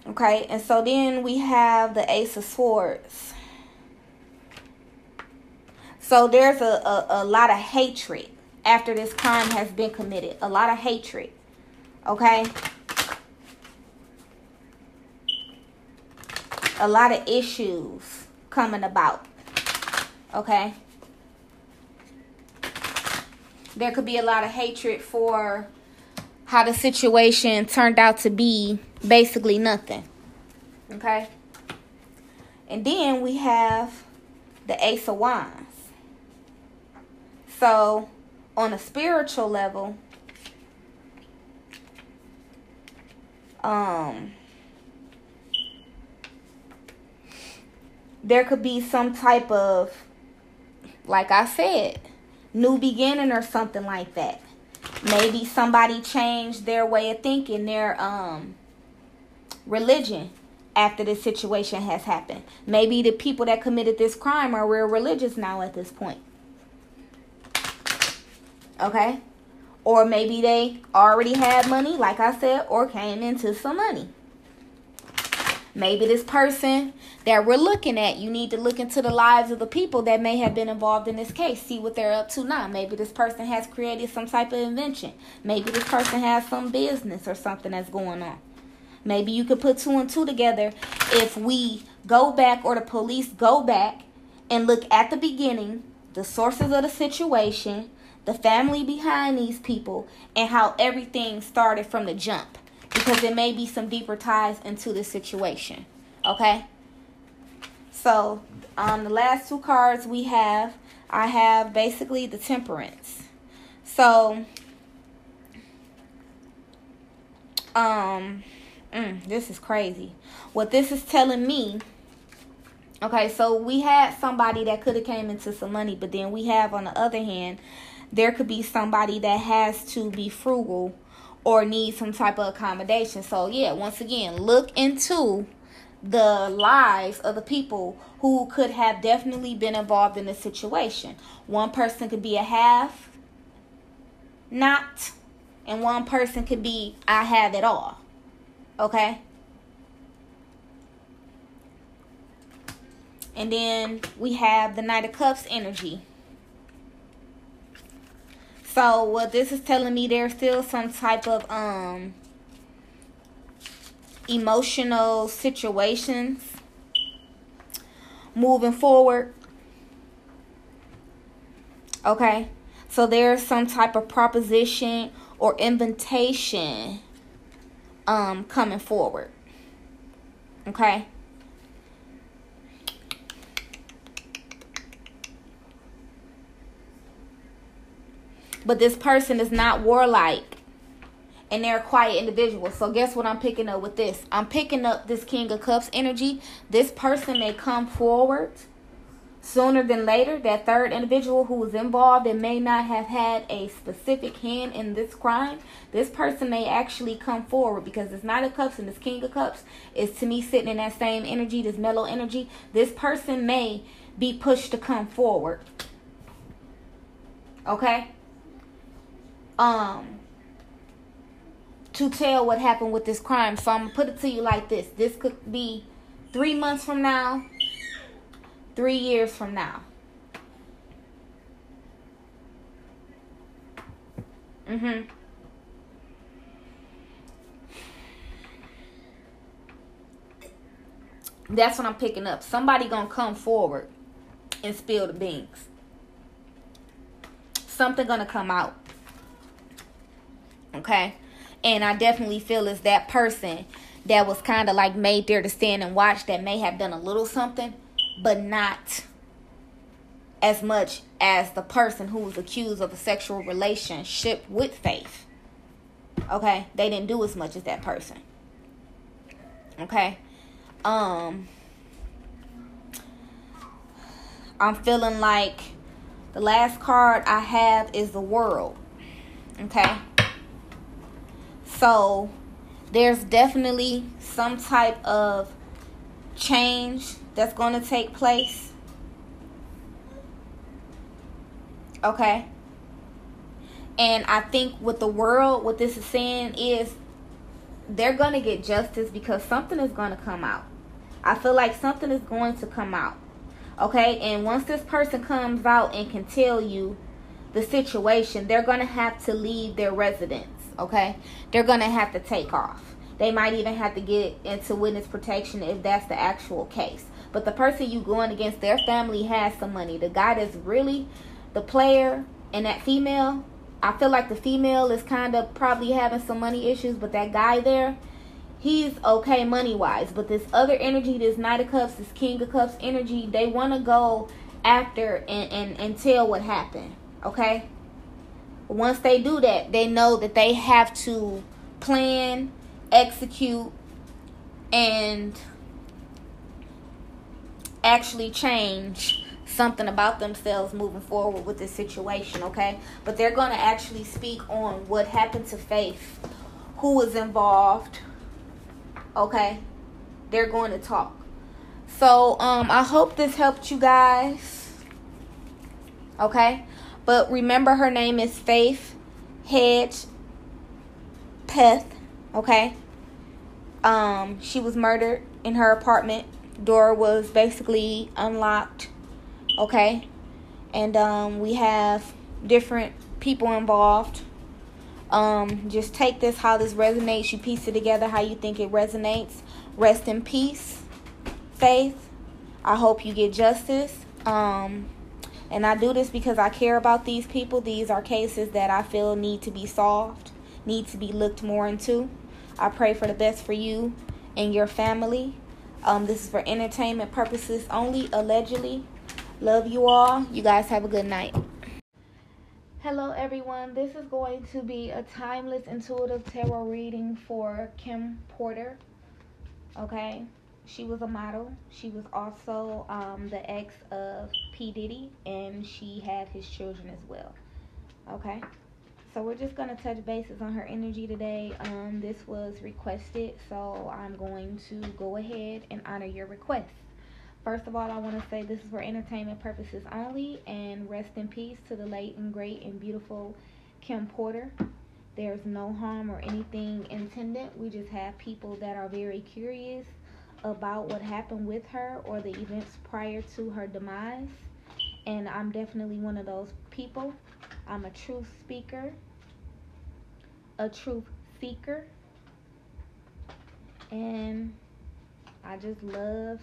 Okay and so then we have the ace of swords. So there's a, a, a lot of hatred after this crime has been committed a lot of hatred okay a lot of issues coming about. Okay? There could be a lot of hatred for how the situation turned out to be basically nothing. Okay? And then we have the Ace of Wands. So, on a spiritual level, um, there could be some type of, like I said, new beginning or something like that. Maybe somebody changed their way of thinking, their um religion after this situation has happened. Maybe the people that committed this crime are real religious now at this point. Okay? Or maybe they already had money, like I said, or came into some money. Maybe this person that we're looking at, you need to look into the lives of the people that may have been involved in this case. See what they're up to now. Maybe this person has created some type of invention. Maybe this person has some business or something that's going on. Maybe you could put two and two together if we go back or the police go back and look at the beginning, the sources of the situation, the family behind these people, and how everything started from the jump because there may be some deeper ties into the situation. Okay? So, on um, the last two cards we have, I have basically the temperance. So, um, Mm, this is crazy. What this is telling me. Okay, so we had somebody that could have came into some money, but then we have on the other hand, there could be somebody that has to be frugal or need some type of accommodation. So yeah, once again, look into the lives of the people who could have definitely been involved in the situation. One person could be a half, not, and one person could be I have it all. Okay? And then we have the Knight of Cups energy. So what this is telling me there's still some type of um emotional situations moving forward. Okay? So there's some type of proposition or invitation um coming forward. Okay? But this person is not warlike and they're a quiet individual. So guess what I'm picking up with this? I'm picking up this King of Cups energy. This person may come forward sooner than later. That third individual who was involved and may not have had a specific hand in this crime, this person may actually come forward because it's Knight of Cups and this King of Cups is to me sitting in that same energy, this mellow energy. This person may be pushed to come forward. Okay? Um to tell what happened with this crime. So I'm gonna put it to you like this. This could be three months from now, three years from now. Mm-hmm. That's what I'm picking up. Somebody gonna come forward and spill the beans. Something gonna come out. Okay? And I definitely feel it's that person that was kind of like made there to stand and watch that may have done a little something, but not as much as the person who was accused of a sexual relationship with Faith. Okay? They didn't do as much as that person. Okay? Um I'm feeling like the last card I have is the world. Okay? So there's definitely some type of change that's going to take place. Okay. And I think with the world, what this is saying is they're going to get justice because something is going to come out. I feel like something is going to come out. Okay. And once this person comes out and can tell you the situation, they're going to have to leave their residence okay? They're going to have to take off. They might even have to get into witness protection if that's the actual case. But the person you going against, their family has some money. The guy that's really the player and that female, I feel like the female is kind of probably having some money issues, but that guy there, he's okay money wise. But this other energy, this Knight of Cups, this King of Cups energy, they want to go after and, and, and tell what happened. Okay? Once they do that, they know that they have to plan, execute, and actually change something about themselves moving forward with this situation, okay? But they're going to actually speak on what happened to Faith, who was involved, okay? They're going to talk. So, um I hope this helped you guys. Okay? But remember, her name is Faith Hedge Peth. Okay. Um, she was murdered in her apartment. Door was basically unlocked. Okay. And um, we have different people involved. Um, just take this how this resonates. You piece it together how you think it resonates. Rest in peace, Faith. I hope you get justice. Um, and I do this because I care about these people. These are cases that I feel need to be solved, need to be looked more into. I pray for the best for you and your family. Um, this is for entertainment purposes only, allegedly. Love you all. You guys have a good night. Hello, everyone. This is going to be a timeless intuitive tarot reading for Kim Porter. Okay, she was a model. She was also um, the ex of P. Diddy, and she had his children as well. Okay, so we're just to touch bases on her energy today. Um, this was requested, so I'm going to go ahead and honor your request. First of all, I want to say this is for entertainment purposes only, and rest in peace to the late and great and beautiful Kim Porter. There's no harm or anything intended. We just have people that are very curious about what happened with her or the events prior to her demise. And I'm definitely one of those people. I'm a truth speaker, a truth seeker, and I just love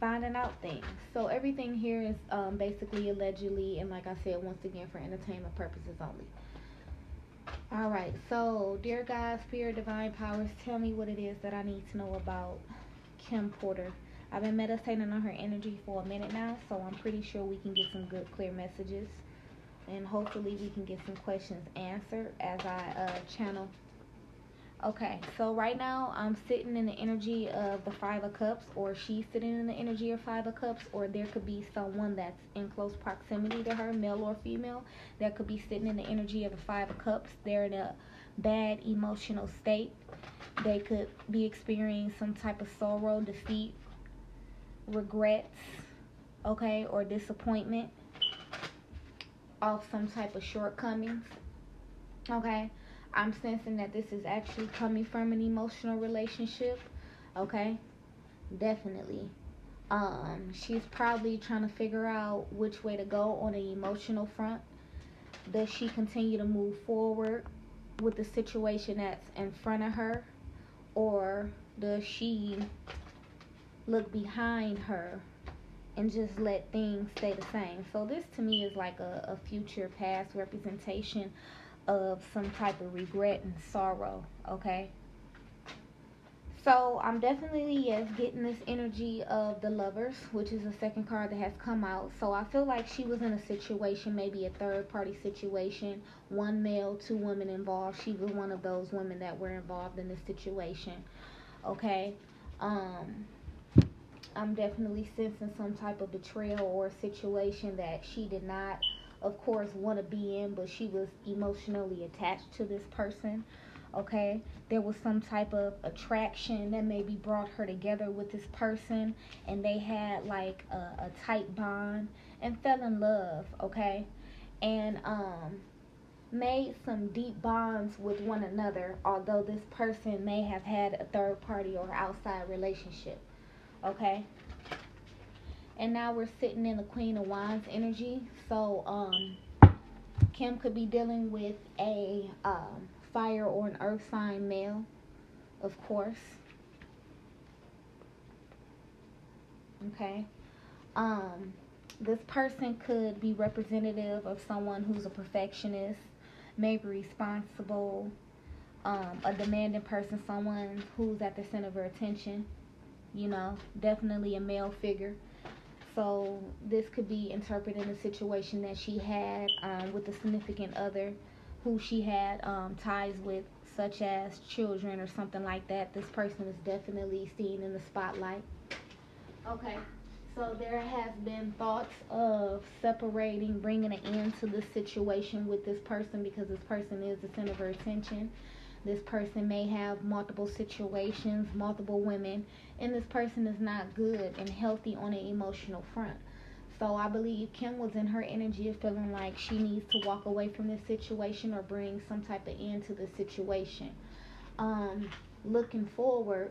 finding out things. So everything here is um, basically allegedly, and like I said, once again, for entertainment purposes only. All right, so dear God, Spirit, Divine Powers, tell me what it is that I need to know about Kim Porter. I've been meditating on her energy for a minute now, so I'm pretty sure we can get some good, clear messages. And hopefully we can get some questions answered as I uh, channel Okay, so right now I'm sitting in the energy of the Five of Cups, or she's sitting in the energy of Five of Cups, or there could be someone that's in close proximity to her, male or female, that could be sitting in the energy of the Five of Cups. They're in a bad emotional state. They could be experiencing some type of sorrow, defeat, regrets, okay, or disappointment off some type of shortcomings, okay I'm sensing that this is actually coming from an emotional relationship. Okay? Definitely. Um, she's probably trying to figure out which way to go on the emotional front. Does she continue to move forward with the situation that's in front of her? Or does she look behind her and just let things stay the same? So this to me is like a, a future past representation of some type of regret and sorrow, okay? So I'm definitely yes getting this energy of the lovers, which is the second card that has come out. So I feel like she was in a situation, maybe a third party situation, one male, two women involved. She was one of those women that were involved in this situation. Okay. Um I'm definitely sensing some type of betrayal or situation that she did not of course, want to be in, but she was emotionally attached to this person. Okay, there was some type of attraction that maybe brought her together with this person, and they had like a, a tight bond and fell in love. Okay, and um, made some deep bonds with one another, although this person may have had a third party or outside relationship. Okay, and now we're sitting in the Queen of Wands energy. So um, Kim could be dealing with a um, fire or an earth sign male, of course. Okay. Um, this person could be representative of someone who's a perfectionist, maybe responsible, um, a demanding person, someone who's at the center of her attention. You know, definitely a male figure. So this could be interpreted in a situation that she had um, with a significant other who she had um, ties with, such as children or something like that. This person is definitely seen in the spotlight. Okay. So there has been thoughts of separating, bringing an end to this situation with this person because this person is the center of her attention. This person may have multiple situations, multiple women, and this person is not good and healthy on an emotional front. So I believe Kim was in her energy of feeling like she needs to walk away from this situation or bring some type of end to the situation. Um, looking forward,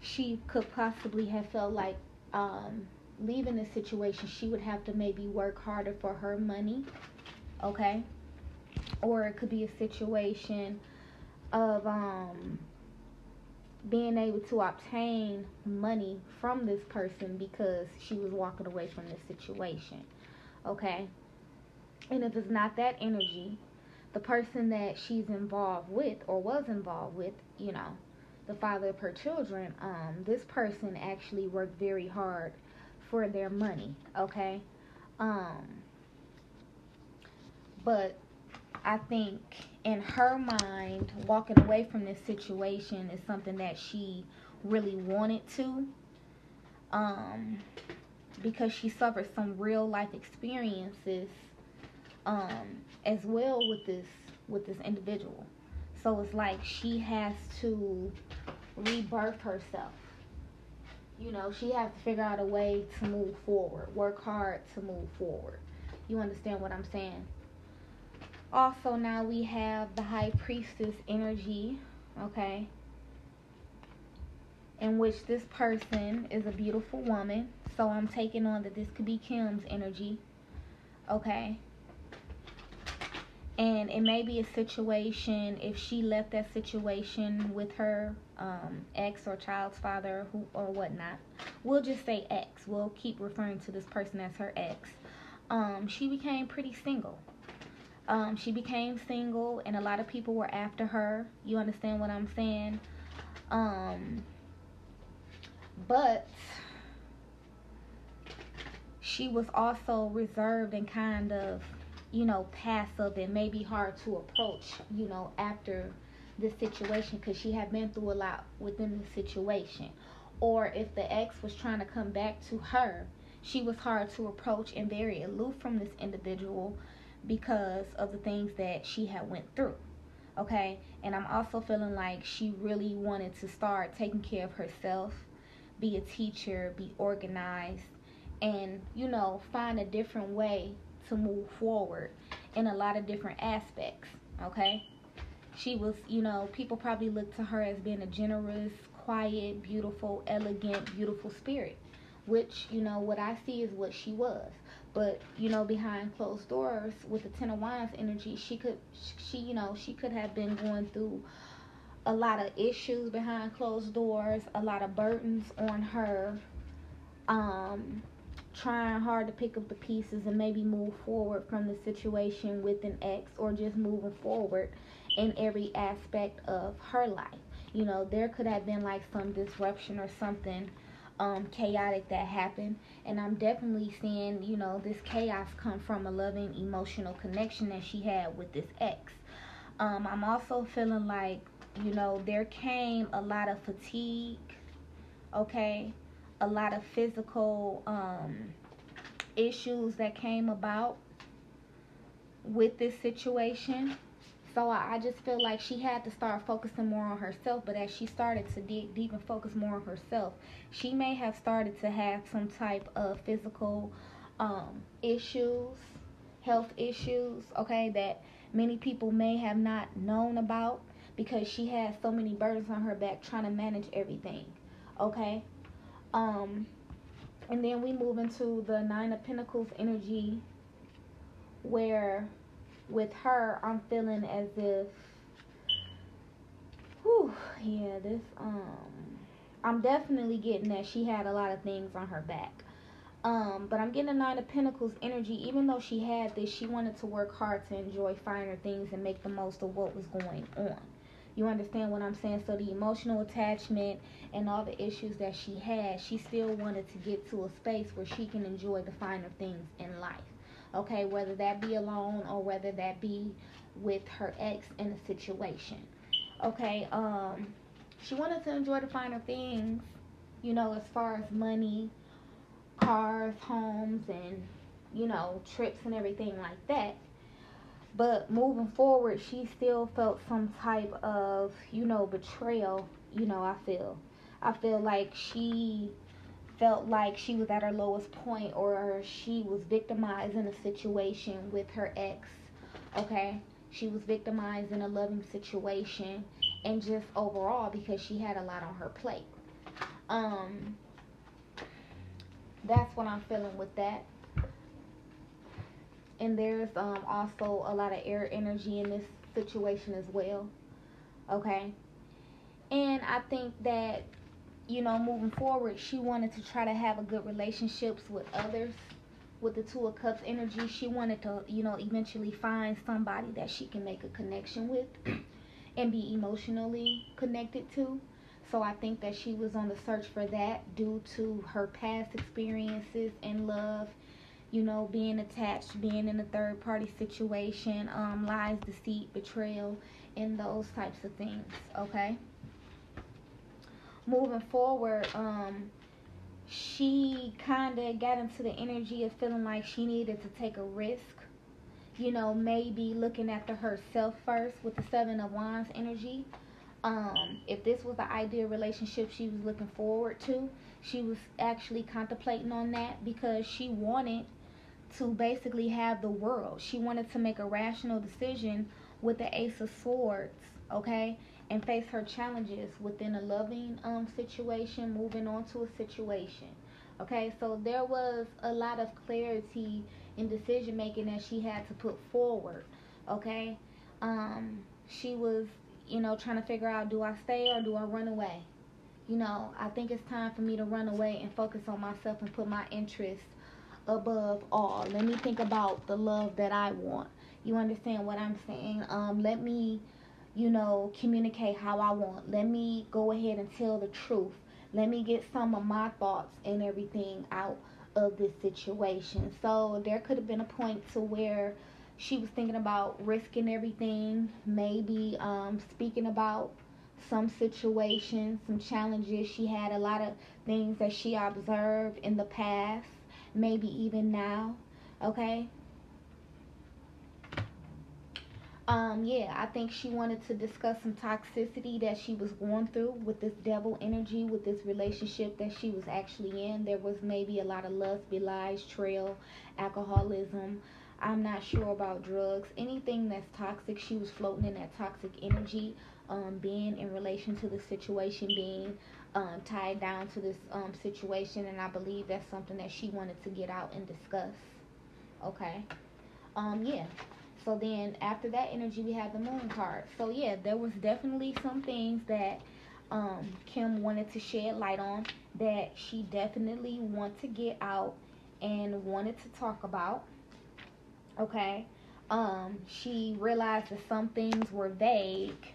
she could possibly have felt like um, leaving the situation, she would have to maybe work harder for her money, okay? Or it could be a situation of um being able to obtain money from this person because she was walking away from this situation. Okay? And if it's not that energy, the person that she's involved with or was involved with, you know, the father of her children, um, this person actually worked very hard for their money, okay? Um, but I think in her mind, walking away from this situation is something that she really wanted to. Um, because she suffered some real life experiences um, as well with this with this individual. So it's like she has to rebirth herself. You know, she has to figure out a way to move forward, work hard to move forward. You understand what I'm saying? Also, now we have the high priestess energy, okay? In which this person is a beautiful woman. So I'm taking on that this could be Kim's energy, okay? and it may be a situation if she left that situation with her um, ex or child's father who or whatnot we'll just say ex we'll keep referring to this person as her ex um, she became pretty single um, she became single and a lot of people were after her. You understand what i'm saying? Um, but she was also reserved and kind of you know, passive and maybe hard to approach, you know, after this situation because she had been through a lot within the situation. Or if the ex was trying to come back to her, she was hard to approach and very aloof from this individual because of the things that she had went through. Okay? And I'm also feeling like she really wanted to start taking care of herself, be a teacher, be organized, and, you know, find a different way to move forward in a lot of different aspects. Okay. She was, you know, people probably look to her as being a generous, quiet, beautiful, elegant, beautiful spirit. Which, you know, what I see is what she was. But, you know, behind closed doors with the Ten of Wands energy, she could, she, you know, she could have been going through a lot of issues behind closed doors, a lot of burdens on her. Um, trying hard to pick up the pieces and maybe move forward from the situation with an ex or just moving forward in every aspect of her life. You know, there could have been like some disruption or something um, chaotic that happened. And I'm definitely seeing, you know, this chaos come from a loving emotional connection that she had with this ex. Um, I'm also feeling like, you know, there came a lot of fatigue, okay? a lot of physical um, issues that came about with this situation. So I, I just feel like she had to start focusing more on herself. But as she started to dig deep and focus more on herself, she may have started to have some type of physical um, issues, health issues, okay, that many people may have not known about because she has so many burdens on her back trying to manage everything, okay? Um, and then we move into the Nine of Pentacles energy where with her I'm feeling as if whew, yeah, this um I'm definitely getting that she had a lot of things on her back. Um, but I'm getting a Nine of Pentacles energy. Even though she had this, she wanted to work hard to enjoy finer things and make the most of what was going on. You understand what I'm saying? So the emotional attachment and all the issues that she had, she still wanted to get to a space where she can enjoy the finer things in life. Okay, whether that be alone or whether that be with her ex in a situation. Okay, um, she wanted to enjoy the finer things, you know, as far as money, cars, homes, and you know, trips and everything like that. But moving forward, she still felt some type of, you know, betrayal. You know, I feel. I feel like she felt like she was at her lowest point or she was victimized in a situation with her ex. Okay? She was victimized in a loving situation and just overall because she had a lot on her plate. Um that's what I'm feeling with that and there's um, also a lot of air energy in this situation as well okay and i think that you know moving forward she wanted to try to have a good relationships with others with the two of cups energy she wanted to you know eventually find somebody that she can make a connection with and be emotionally connected to so i think that she was on the search for that due to her past experiences in love you know, being attached, being in a third party situation, um, lies, deceit, betrayal, and those types of things. Okay. Moving forward, um, she kind of got into the energy of feeling like she needed to take a risk. You know, maybe looking after herself first with the Seven of Wands energy. Um, if this was the ideal relationship she was looking forward to, she was actually contemplating on that because she wanted to basically have the world. She wanted to make a rational decision with the Ace of Swords, okay? And face her challenges within a loving um situation, moving on to a situation. Okay, so there was a lot of clarity in decision making that she had to put forward. Okay, um, she was, you know, trying to figure out do I stay or do I run away? You know, I think it's time for me to run away and focus on myself and put my interests above all. Let me think about the love that I want. You understand what I'm saying? Um, let me, you know, communicate how I want. Let me go ahead and tell the truth. Let me get some of my thoughts and everything out of this situation. So there could have been a point to where she was thinking about risking everything, maybe um, speaking about some situations, some challenges. She had a lot of things that she observed in the past maybe even now. Okay. Um, yeah, I think she wanted to discuss some toxicity that she was going through with this devil energy, with this relationship that she was actually in. There was maybe a lot of lust, belies, trail, alcoholism. I'm not sure about drugs. Anything that's toxic, she was floating in that toxic energy, um, being in relation to the situation, being um, tied down to this um, situation, and I believe that's something that she wanted to get out and discuss. Okay. Um, yeah. So then after that energy, we have the moon card. So yeah, there was definitely some things that um, Kim wanted to shed light on that she definitely wanted to get out and wanted to talk about. Okay. Um, she realized that some things were vague.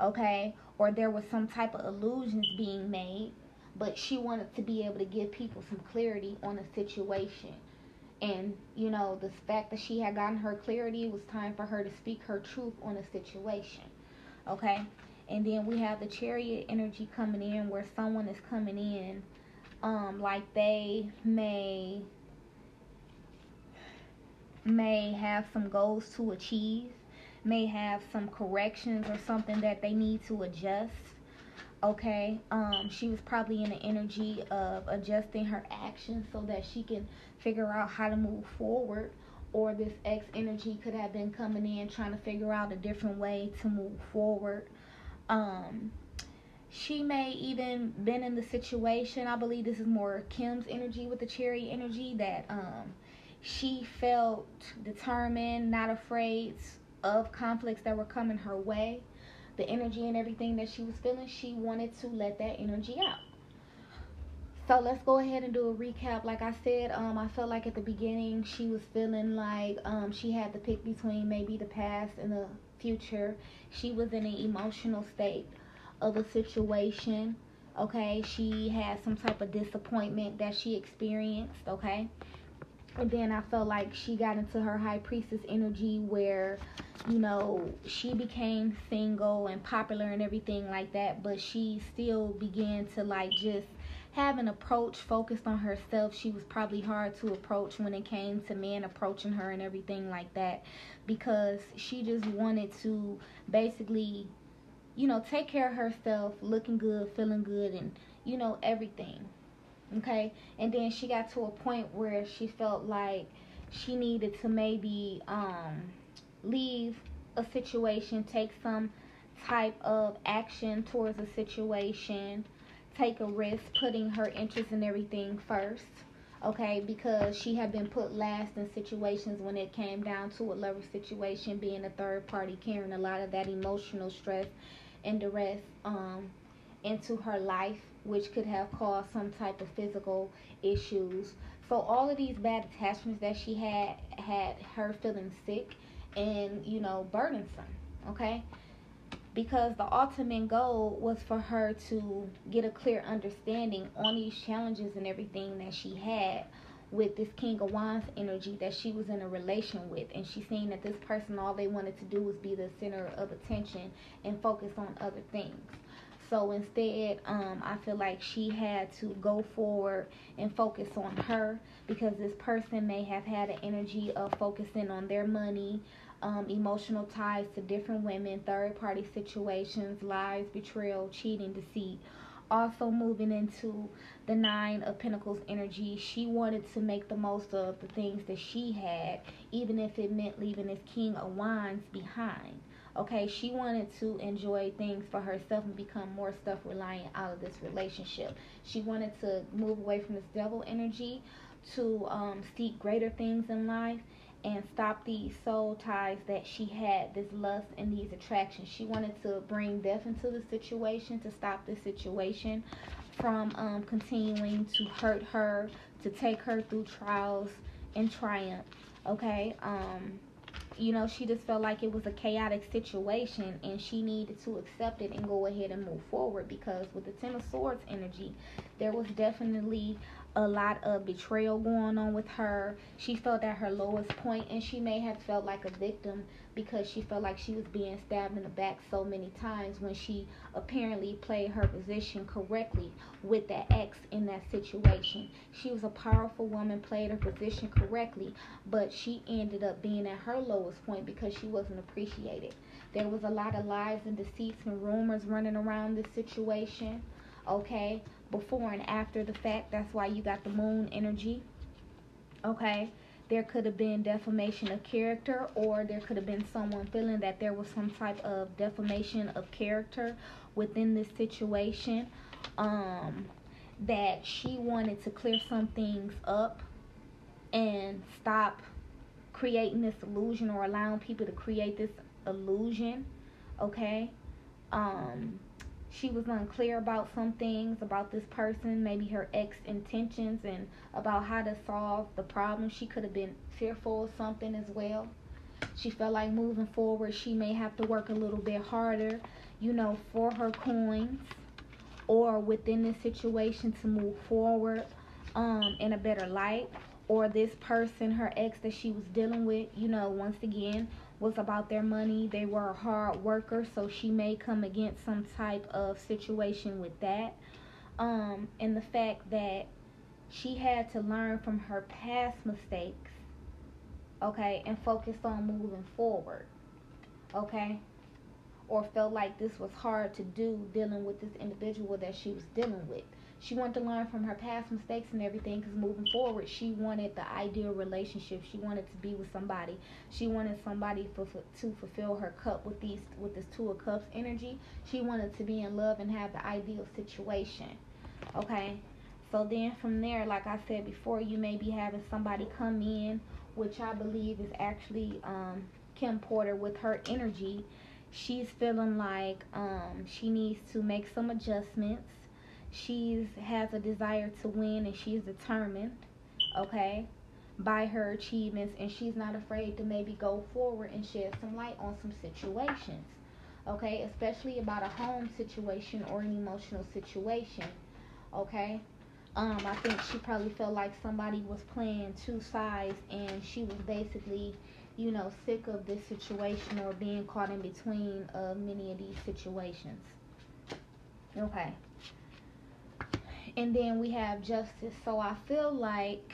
Okay or there was some type of illusions being made, but she wanted to be able to give people some clarity on the situation. And, you know, the fact that she had gotten her clarity, it was time for her to speak her truth on a situation. Okay? And then we have the chariot energy coming in where someone is coming in um, like they may may have some goals to achieve may have some corrections or something that they need to adjust okay um she was probably in the energy of adjusting her actions so that she can figure out how to move forward or this ex energy could have been coming in trying to figure out a different way to move forward um she may even been in the situation i believe this is more kim's energy with the chariot energy that um she felt determined not afraid of conflicts that were coming her way, the energy and everything that she was feeling, she wanted to let that energy out. So let's go ahead and do a recap. Like I said, um, I felt like at the beginning she was feeling like um, she had to pick between maybe the past and the future. She was in an emotional state of a situation. Okay, she had some type of disappointment that she experienced. Okay, and then I felt like she got into her high priestess energy where, you know, she became single and popular and everything like that, but she still began to like just have an approach focused on herself. She was probably hard to approach when it came to men approaching her and everything like that because she just wanted to basically, you know, take care of herself, looking good, feeling good, and, you know, everything okay and then she got to a point where she felt like she needed to maybe um leave a situation take some type of action towards a situation take a risk putting her interest in everything first okay because she had been put last in situations when it came down to a lover situation being a third party carrying a lot of that emotional stress and duress um into her life which could have caused some type of physical issues. So all of these bad attachments that she had had her feeling sick and you know burdensome. Okay, because the ultimate goal was for her to get a clear understanding on these challenges and everything that she had with this King of Wands energy that she was in a relation with. And she's saying that this person, all they wanted to do was be the center of attention and focus on other things. So instead, um, I feel like she had to go forward and focus on her because this person may have had an energy of focusing on their money, um, emotional ties to different women, third party situations, lies, betrayal, cheating, deceit. Also, moving into the Nine of Pentacles energy, she wanted to make the most of the things that she had, even if it meant leaving this King of Wands behind. Okay, she wanted to enjoy things for herself and become more self reliant out of this relationship. She wanted to move away from this devil energy to um, seek greater things in life and stop these soul ties that she had, this lust and these attractions. She wanted to bring death into the situation to stop the situation from um, continuing to hurt her, to take her through trials and triumph. Okay, um, you know, she just felt like it was a chaotic situation and she needed to accept it and go ahead and move forward because with the Ten of Swords energy, there was definitely a lot of betrayal going on with her. She felt at her lowest point and she may have felt like a victim because she felt like she was being stabbed in the back so many times when she apparently played her position correctly with that ex in that situation. She was a powerful woman, played her position correctly, but she ended up being at her lowest point because she wasn't appreciated. There was a lot of lies and deceits and rumors running around this situation. Okay, before and after the fact. That's why you got the moon energy. Okay. There could have been defamation of character or there could have been someone feeling that there was some type of defamation of character within this situation. Um, that she wanted to clear some things up and stop creating this illusion or allowing people to create this illusion. Okay. Um, she was unclear about some things about this person, maybe her ex intentions and about how to solve the problem. She could have been fearful of something as well. She felt like moving forward, she may have to work a little bit harder, you know, for her coins or within this situation to move forward um, in a better light. Or this person, her ex that she was dealing with, you know, once again, was about their money. They were a hard worker, so she may come against some type of situation with that. Um, and the fact that she had to learn from her past mistakes, okay, and focus on moving forward, okay? Or felt like this was hard to do dealing with this individual that she was dealing with. She wanted to learn from her past mistakes and everything because moving forward, she wanted the ideal relationship. She wanted to be with somebody. She wanted somebody for, for, to fulfill her cup with these with this Two of Cups energy. She wanted to be in love and have the ideal situation. Okay? So then from there, like I said before, you may be having somebody come in, which I believe is actually um, Kim Porter with her energy. She's feeling like um, she needs to make some adjustments she has a desire to win and she's determined, okay, by her achievements and she's not afraid to maybe go forward and shed some light on some situations, okay, especially about a home situation or an emotional situation, okay. Um, I think she probably felt like somebody was playing two sides and she was basically, you know, sick of this situation or being caught in between of many of these situations. Okay and then we have justice. So I feel like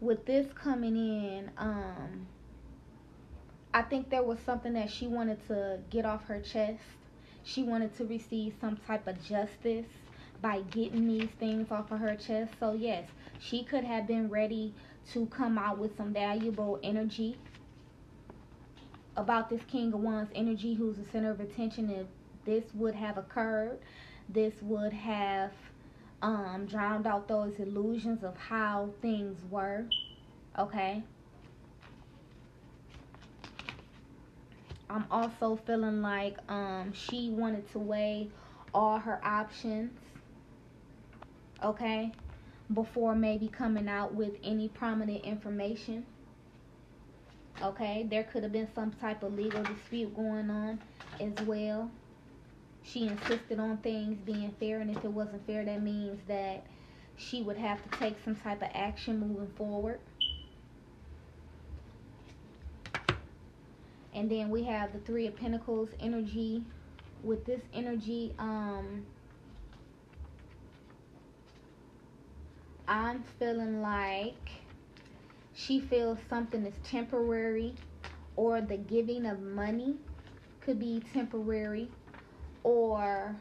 with this coming in, um, I think there was something that she wanted to get off her chest. She wanted to receive some type of justice by getting these things off of her chest. So yes, she could have been ready to come out with some valuable energy about this King of Wands energy who's the center of attention if this would have occurred. This would have um, drowned out those illusions of how things were. Okay. I'm also feeling like um, she wanted to weigh all her options. Okay. Before maybe coming out with any prominent information. Okay. There could have been some type of legal dispute going on as well she insisted on things being fair and if it wasn't fair that means that she would have to take some type of action moving forward. And then we have the Three of Pentacles energy. With this energy, um, I'm feeling like she feels something is temporary or the giving of money could be temporary or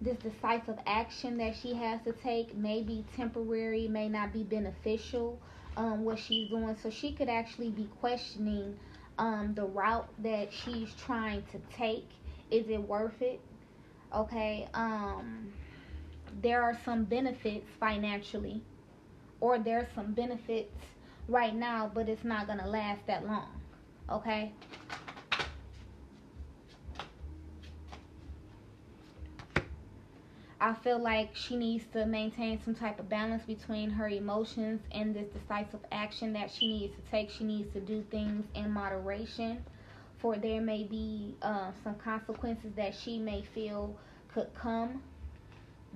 this decisive action that she has to take may be temporary, may not be beneficial, um, what she's doing. So she could actually be questioning um, the route that she's trying to take. Is it worth it? Okay. Um, there are some benefits financially, or there's some benefits right now, but it's not going to last that long. Okay. I feel like she needs to maintain some type of balance between her emotions and this decisive action that she needs to take. She needs to do things in moderation, for there may be uh, some consequences that she may feel could come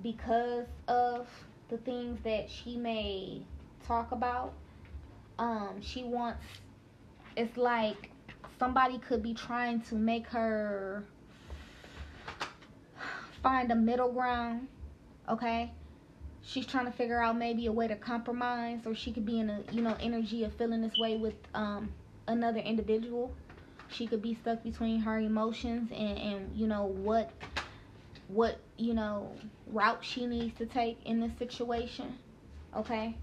because of the things that she may talk about. Um, she wants, it's like somebody could be trying to make her find a middle ground, okay? She's trying to figure out maybe a way to compromise or she could be in a, you know, energy of feeling this way with um, another individual. She could be stuck between her emotions and, and, you know, what, what, you know, route she needs to take in this situation, okay?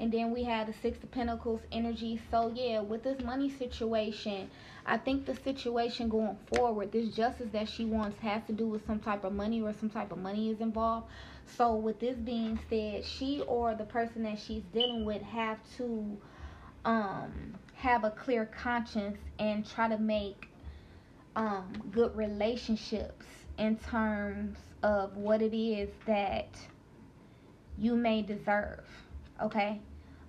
And then we had the Six of Pentacles energy. So yeah, with this money situation, I think the situation going forward, this justice that she wants has to do with some type of money or some type of money is involved. So with this being said, she or the person that she's dealing with have to um, have a clear conscience and try to make um, good relationships in terms of what it is that you may deserve. Okay?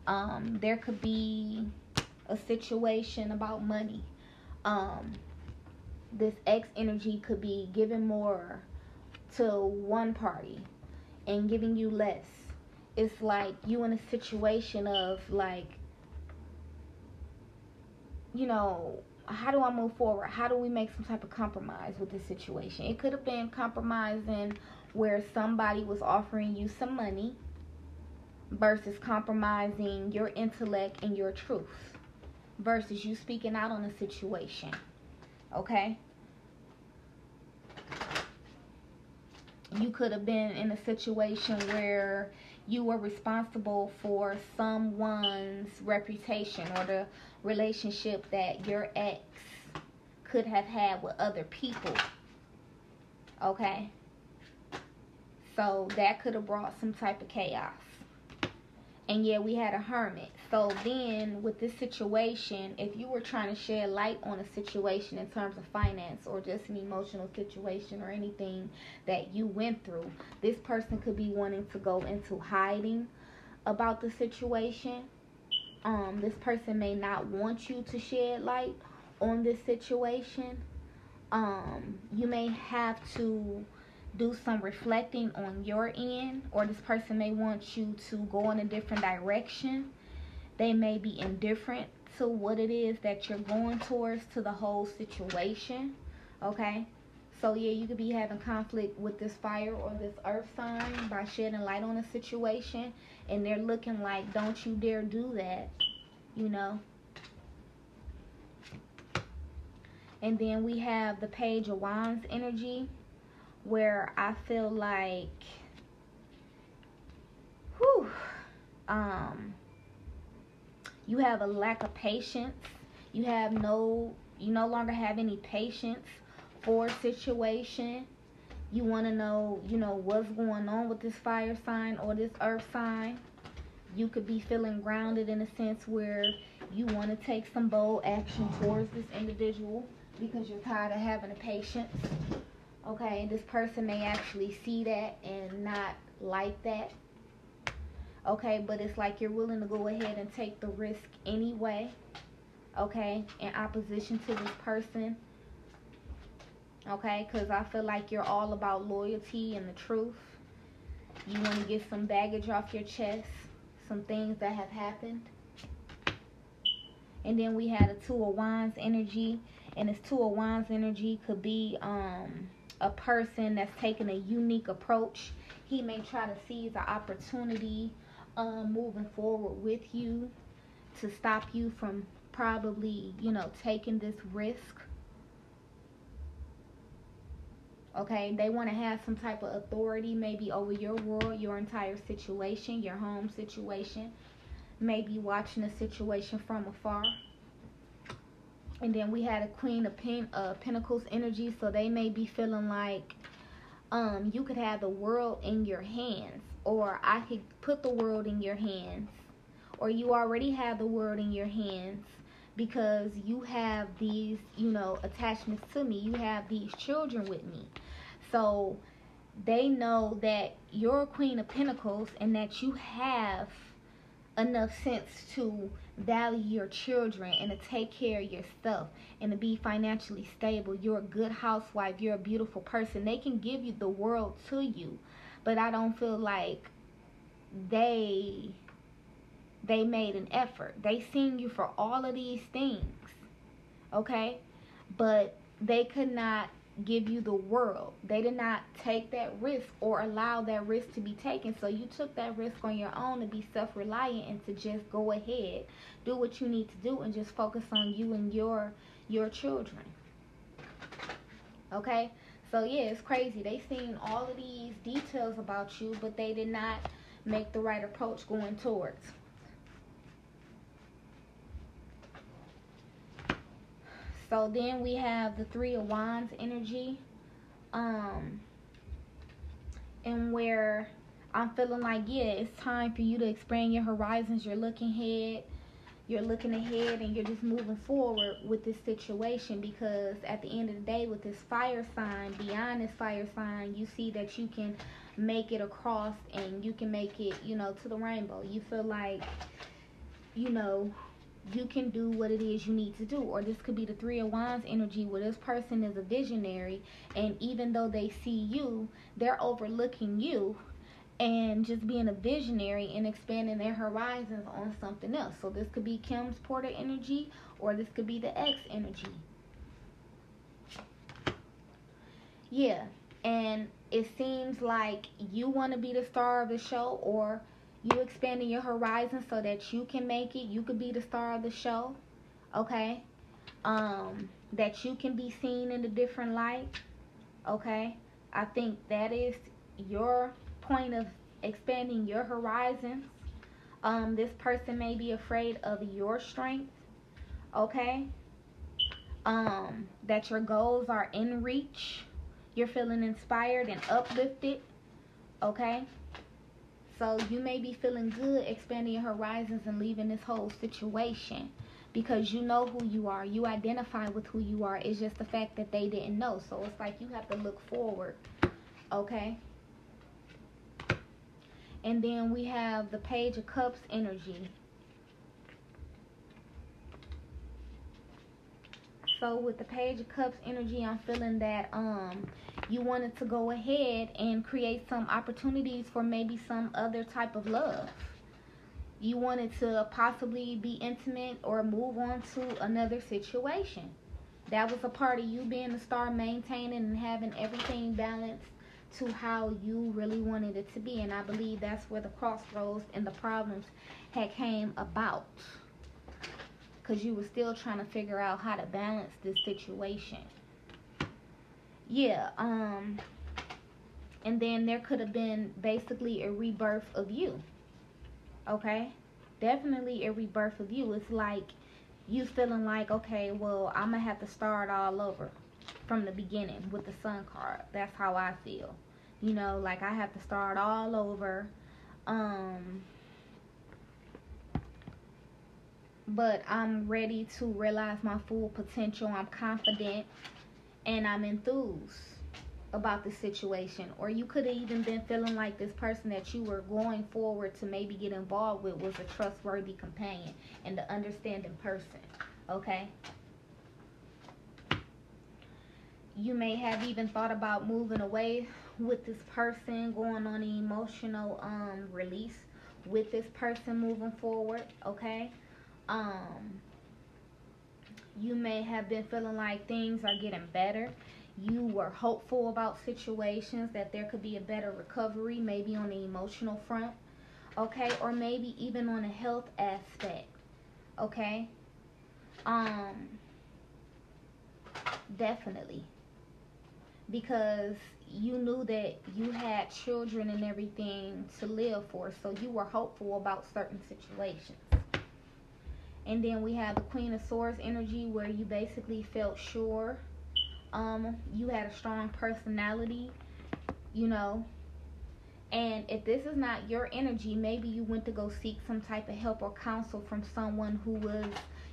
Um, there could be a situation about money. Um, this X energy could be giving more to one party and giving you less. It's like you in a situation of like, you know, how do I move forward? How do we make some type of compromise with this situation? It could have been compromising where somebody was offering you some money versus compromising your intellect and your truth versus you speaking out on a situation. Okay? You could have been in a situation where you were responsible for someone's reputation or the relationship that your ex could have had with other people. Okay? So that could have brought some type of chaos and yeah, we had a hermit. So then, with this situation, if you were trying to shed light on a situation in terms of finance or just an emotional situation or anything that you went through, this person could be wanting to go into hiding about the situation. Um, this person may not want you to shed light on this situation. Um, you may have to do some reflecting on your end or this person may want you to go in a different direction. They may be indifferent to what it is that you're going towards to the whole situation okay? So yeah you could be having conflict with this fire or this earth sign by shedding light on a situation and they're looking like don't you dare do that you know? And then we have the page of wands energy where I feel like, whew, um, you have a lack of patience. You have no, you no longer have any patience for a situation. You want to know, you know, what's going on with this fire sign or this earth sign. You could be feeling grounded in a sense where you want to take some bold action towards this individual because you're tired of having a patience okay and this person may actually see that and not like that okay but it's like you're willing to go ahead and take the risk anyway okay in opposition to this person Okay, because I feel like you're all about loyalty and the truth. You want to get some baggage off your chest, some things that have happened. And then we had a Two of Wands energy. And this Two of Wands energy could be um, a person that's taking a unique approach. He may try to seize an opportunity um, moving forward with you to stop you from probably, you know, taking this risk. Okay, they want to have some type of authority maybe over your world, your entire situation, your home situation. Maybe watching a situation from afar. And then we had a Queen of Pen uh, Pentacles energy, so they may be feeling like um, you could have the world in your hands, or I could put the world in your hands, or you already have the world in your hands because you have these, you know, attachments to me. You have these children with me. So they know that you're a Queen of Pentacles and that you have enough sense to value your children and to take care of yourself and to be financially stable. You're a good housewife. You're a beautiful person. They can give you the world to you, but I don't feel like they they made an effort. They seen you for all of these things. Okay? But they could not give you the world. They did not take that risk or allow that risk to be taken. So you took that risk on your own to be self-reliant and to just go ahead, do what you need to do and just focus on you and your your children. Okay? So yeah, it's crazy. They seen all of these details about you, but they did not make the right approach going towards. So then we have the Three of Wands energy. Um, and where I'm feeling like, yeah, it's time for you to expand your horizons. You're looking ahead. You're looking ahead and you're just moving forward with this situation because at the end of the day, with this fire sign, beyond this fire sign, you see that you can make it across and you can make it, you know, to the rainbow. You feel like, you know, you can do what it is you need to do. Or this could be the Three of Wands energy where this person is a visionary and even though they see you, they're overlooking you and just being a visionary and expanding their horizons on something else. So this could be Kim's Porter energy or this could be the X energy. Yeah, and it seems like you want to be the star of the show or you expanding your horizons so that you can make it. You could be the star of the show okay? Um that you can be seen in a different light okay? I think that is your point of expanding your horizons. Um this person may be afraid of your strength okay? Um that your goals are in reach. You're feeling inspired and uplifted okay so you may be feeling good expanding your horizons and leaving this whole situation because you know who you are. You identify with who you are. It's just the fact that they didn't know. So it's like you have to look forward. Okay? And then we have the Page of Cups energy. So with the Page of Cups energy, I'm feeling that um you wanted to go ahead and create some opportunities for maybe some other type of love. You wanted to possibly be intimate or move on to another situation. That was a part of you being the star, maintaining and having everything balanced to how you really wanted it to be. And I believe that's where the crossroads and the problems had came about because you were still trying to figure out how to balance this situation. Yeah, um, and then there could have been basically a rebirth of you. Okay? Definitely a rebirth of you. It's like you feeling like, okay, well, I'm going to have to start all over from the beginning with the sun card. That's how I feel. You know, like I have to start all over. Um, but I'm ready to realize my full potential. I'm confident and I'm enthused about the situation. Or you could have even been feeling like this person that you were going forward to maybe get involved with was a trustworthy companion and the understanding person. Okay? you may have even thought about moving away with this person, going on an emotional um, release with this person moving forward, okay? Um, you may have been feeling like things are getting better. You were hopeful about situations that there could be a better recovery, maybe on the emotional front, okay? Or maybe even on a health aspect, okay? Um, definitely because you knew that you had children and everything to live for, so you were hopeful about certain situations. And then we have the Queen of Swords energy where you basically felt sure. Um, you had a strong personality, you know. And if this is not your energy, maybe you went to go seek some type of help or counsel from someone who was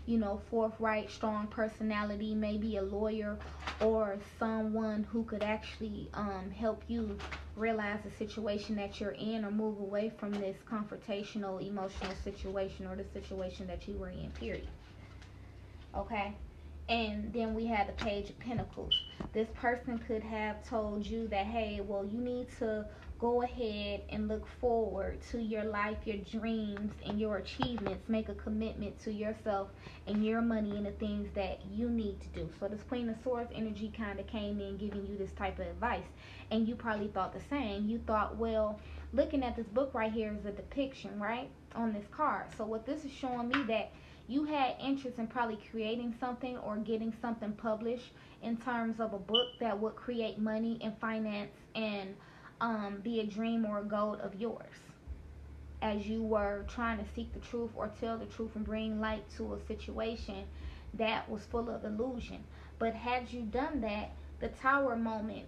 you know, forthright, strong personality, maybe a lawyer or someone who could actually um, help you realize the situation that you're in or move away from this confrontational emotional situation or the situation that you were in, period. Okay? And then we had the Page of Pentacles. This person could have told you that, hey, well, you need to go ahead and look forward to your life, your dreams, and your achievements. Make a commitment to yourself and your money and the things that you need to do. So this Queen of Swords energy kind of came in giving you this type of advice. And you probably thought the same. You thought, well, looking at this book right here is a depiction, right? On this card. So what this is showing me that you had interest in probably creating something or getting something published in terms of a book that would create money and finance and um, be a dream or a goal of yours as you were trying to seek the truth or tell the truth and bring light to a situation that was full of illusion. But had you done that, the tower moment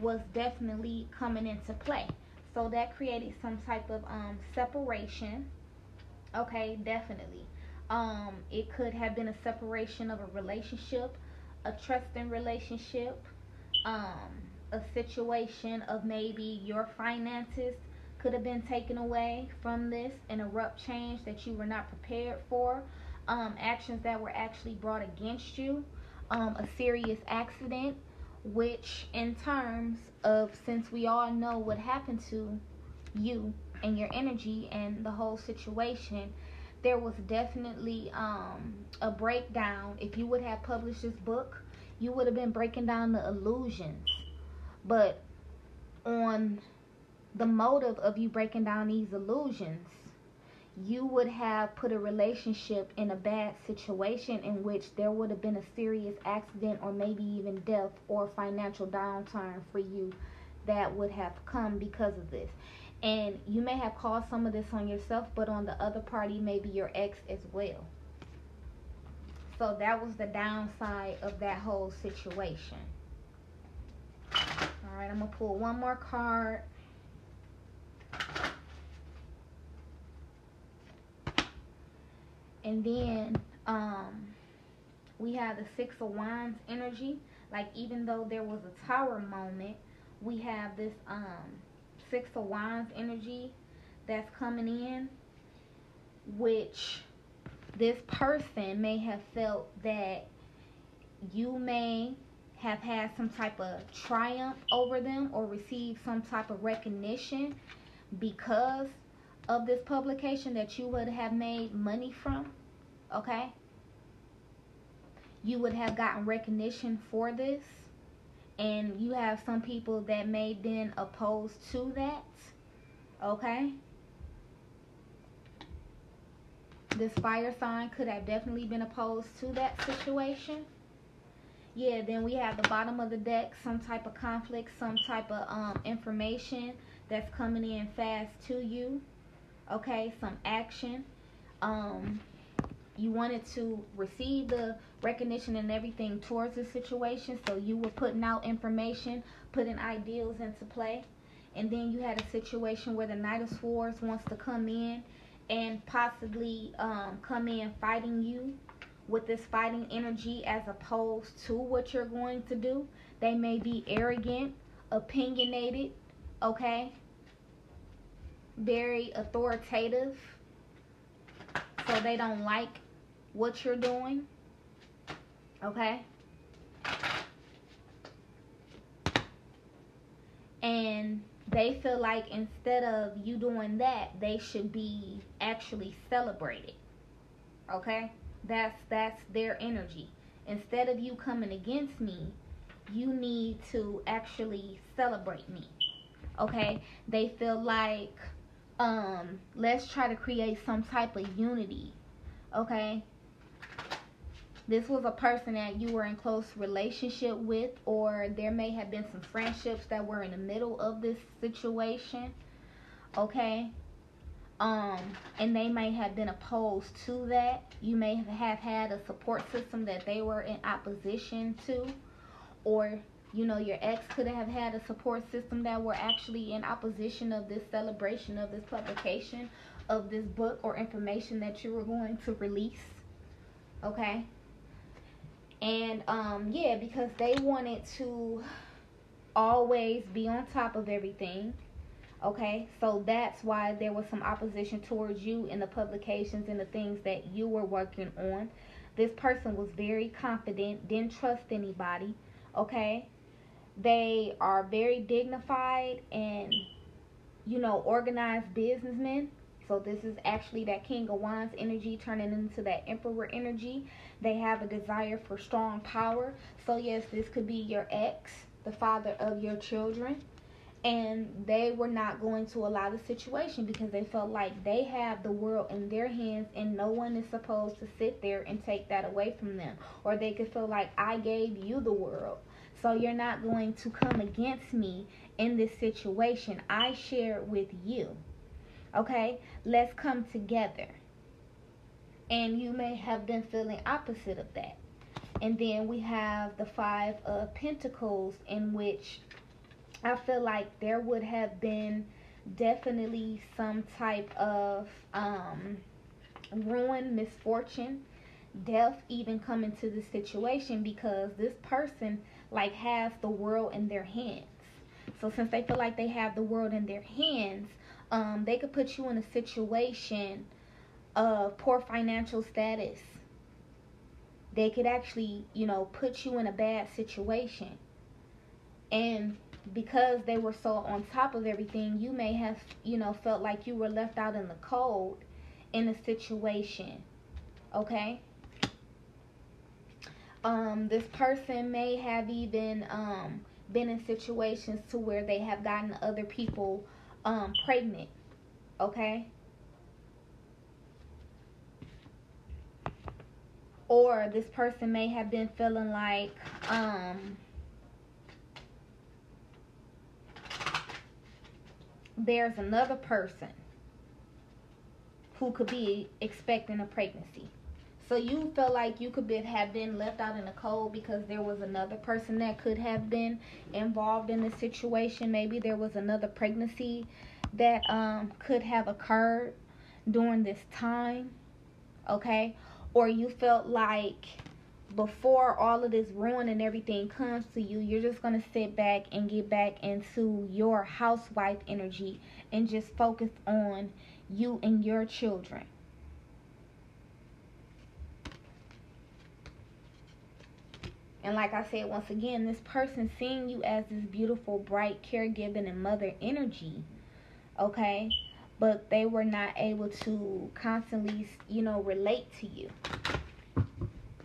was definitely coming into play. So that created some type of um, separation. Okay, definitely. Um, it could have been a separation of a relationship, a trusting relationship, um, a situation of maybe your finances could have been taken away from this, an abrupt change that you were not prepared for, um, actions that were actually brought against you, um, a serious accident, which in terms of since we all know what happened to you and your energy and the whole situation, there was definitely um, a breakdown. If you would have published this book, you would have been breaking down the illusions but on the motive of you breaking down these illusions, you would have put a relationship in a bad situation in which there would have been a serious accident or maybe even death or financial downturn for you that would have come because of this. And you may have caused some of this on yourself, but on the other party, maybe your ex as well. So that was the downside of that whole situation. All right, I'm to pull one more card. And then um, we have the Six of Wands energy. Like even though there was a tower moment, we have this um, Six of Wands energy that's coming in, which this person may have felt that you may have had some type of triumph over them or received some type of recognition because of this publication that you would have made money from, okay? You would have gotten recognition for this. And you have some people that may then oppose to that, okay? This fire sign could have definitely been opposed to that situation yeah, then we have the bottom of the deck, some type of conflict, some type of um, information that's coming in fast to you. Okay, some action. Um, you wanted to receive the recognition and everything towards the situation, so you were putting out information, putting ideals into play. And then you had a situation where the Knight of Swords wants to come in and possibly um, come in fighting you with this fighting energy as opposed to what you're going to do. They may be arrogant, opinionated, okay? Very authoritative. So they don't like what you're doing. Okay? and they feel like instead of you doing that, they should be actually celebrated. Okay? That's that's their energy. Instead of you coming against me, you need to actually celebrate me. Okay? They feel like um let's try to create some type of unity. Okay? this was a person that you were in close relationship with or there may have been some friendships that were in the middle of this situation okay um and they may have been opposed to that. You may have had a support system that they were in opposition to or you know your ex could have had a support system that were actually in opposition of this celebration of this publication of this book or information that you were going to release okay? And um yeah because they wanted to always be on top of everything okay so that's why there was some opposition towards you in the publications and the things that you were working on this person was very confident didn't trust anybody okay they are very dignified and you know organized businessmen so this is actually that King of Wands energy turning into that Emperor energy. They have a desire for strong power. So yes, this could be your ex, the father of your children. And they were not going to allow the situation because they felt like they have the world in their hands and no one is supposed to sit there and take that away from them. Or they could feel like I gave you the world. So you're not going to come against me in this situation. I share with you. Okay, let's come together. And you may have been feeling opposite of that. And then we have the Five of Pentacles, in which I feel like there would have been definitely some type of um, ruin, misfortune, death even come into the situation because this person like has the world in their hands. So since they feel like they have the world in their hands, um, they could put you in a situation of poor financial status. They could actually, you know, put you in a bad situation. And because they were so on top of everything, you may have, you know, felt like you were left out in the cold in a situation. Okay? Um, this person may have even um, been in situations to where they have gotten other people um, pregnant. Okay? Or this person may have been feeling like um, there's another person who could be expecting a pregnancy. So you felt like you could be, have been left out in the cold because there was another person that could have been involved in the situation. Maybe there was another pregnancy that um, could have occurred during this time. Okay? Or you felt like before all of this ruin and everything comes to you, you're just going to sit back and get back into your housewife energy and just focus on you and your children. And like I said, once again, this person seeing you as this beautiful, bright, caregiving, and mother energy, okay? But they were not able to constantly, you know, relate to you.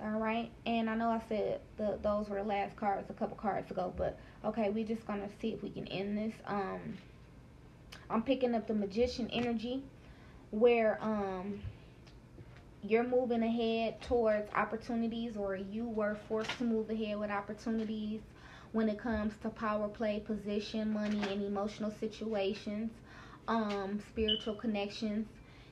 All right. And I know I said the, those were the last cards a couple cards ago, but okay, we're just going to see if we can end this. Um, I'm picking up the magician energy where um you're moving ahead towards opportunities or you were forced to move ahead with opportunities when it comes to power play, position, money, and emotional situations, um, spiritual connections.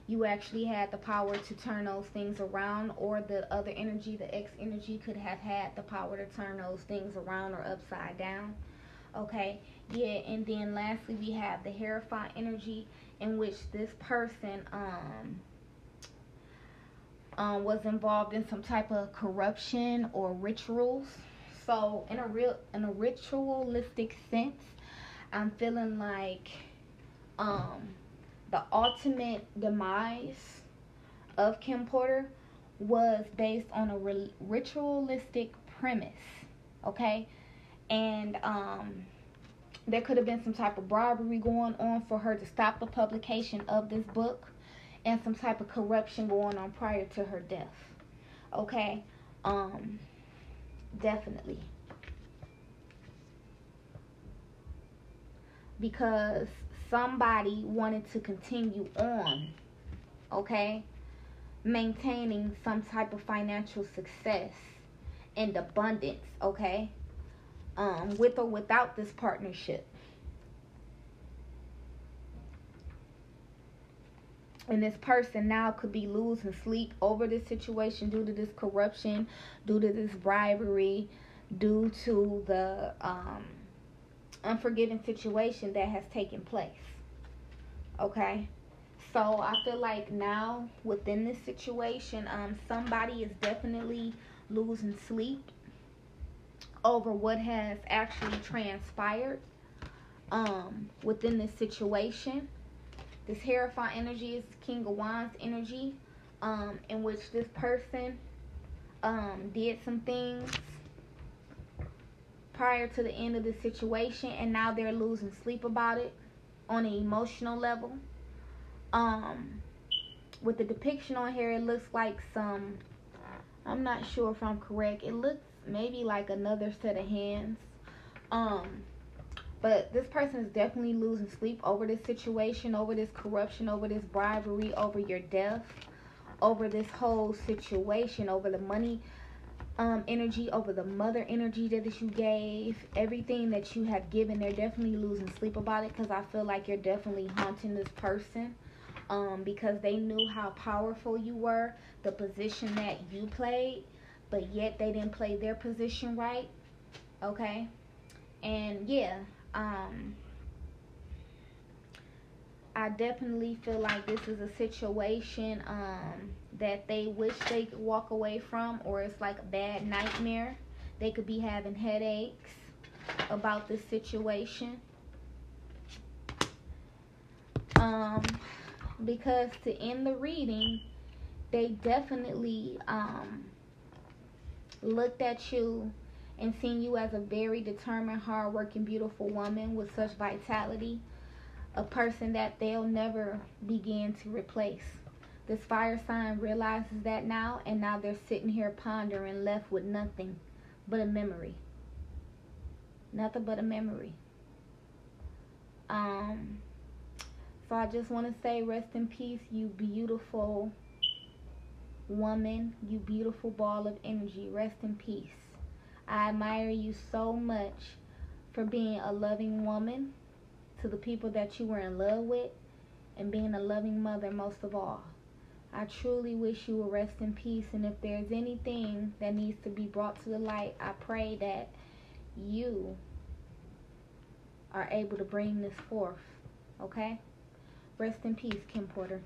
You actually had the power to turn those things around, or the other energy, the X energy, could have had the power to turn those things around or upside down. Okay, yeah, and then lastly, we have the Hierophant energy, in which this person, um, um, was involved in some type of corruption or rituals. So in a real in a ritualistic sense, I'm feeling like um, the ultimate demise of Kim Porter was based on a ritualistic premise. Okay, and um, there could have been some type of bribery going on for her to stop the publication of this book and some type of corruption going on prior to her death. Okay? Um definitely. Because somebody wanted to continue on, okay? Maintaining some type of financial success and abundance, okay? Um, with or without this partnership. and this person now could be losing sleep over this situation due to this corruption, due to this bribery, due to the um, unforgiving situation that has taken place. Okay? So I feel like now within this situation, um, somebody is definitely losing sleep over what has actually transpired um, within this situation this Hierophant energy is King of Wands energy, um, in which this person um, did some things prior to the end of the situation, and now they're losing sleep about it on an emotional level. Um, with the depiction on here, it looks like some. I'm not sure if I'm correct. It looks maybe like another set of hands. Um, but this person is definitely losing sleep over this situation, over this corruption, over this bribery, over your death, over this whole situation, over the money um, energy, over the mother energy that you gave, everything that you have given. They're definitely losing sleep about it because I feel like you're definitely haunting this person. Um, because they knew how powerful you were, the position that you played, but yet they didn't play their position right. Okay? And yeah, um, I definitely feel like this is a situation um, that they wish they could walk away from, or it's like a bad nightmare. They could be having headaches about this situation. Um, because to end the reading, they definitely um, looked at you and seen you as a very determined, hardworking, beautiful woman with such vitality, a person that they'll never begin to replace. This fire sign realizes that now, and now they're sitting here pondering, left with nothing but a memory. Nothing but a memory. Um, so I just want to say, rest in peace, you beautiful woman, you beautiful ball of energy. Rest in peace. I admire you so much for being a loving woman to the people that you were in love with and being a loving mother most of all. I truly wish you will rest in peace. And if there's anything that needs to be brought to the light, I pray that you are able to bring this forth. Okay? Rest in peace, Kim Porter.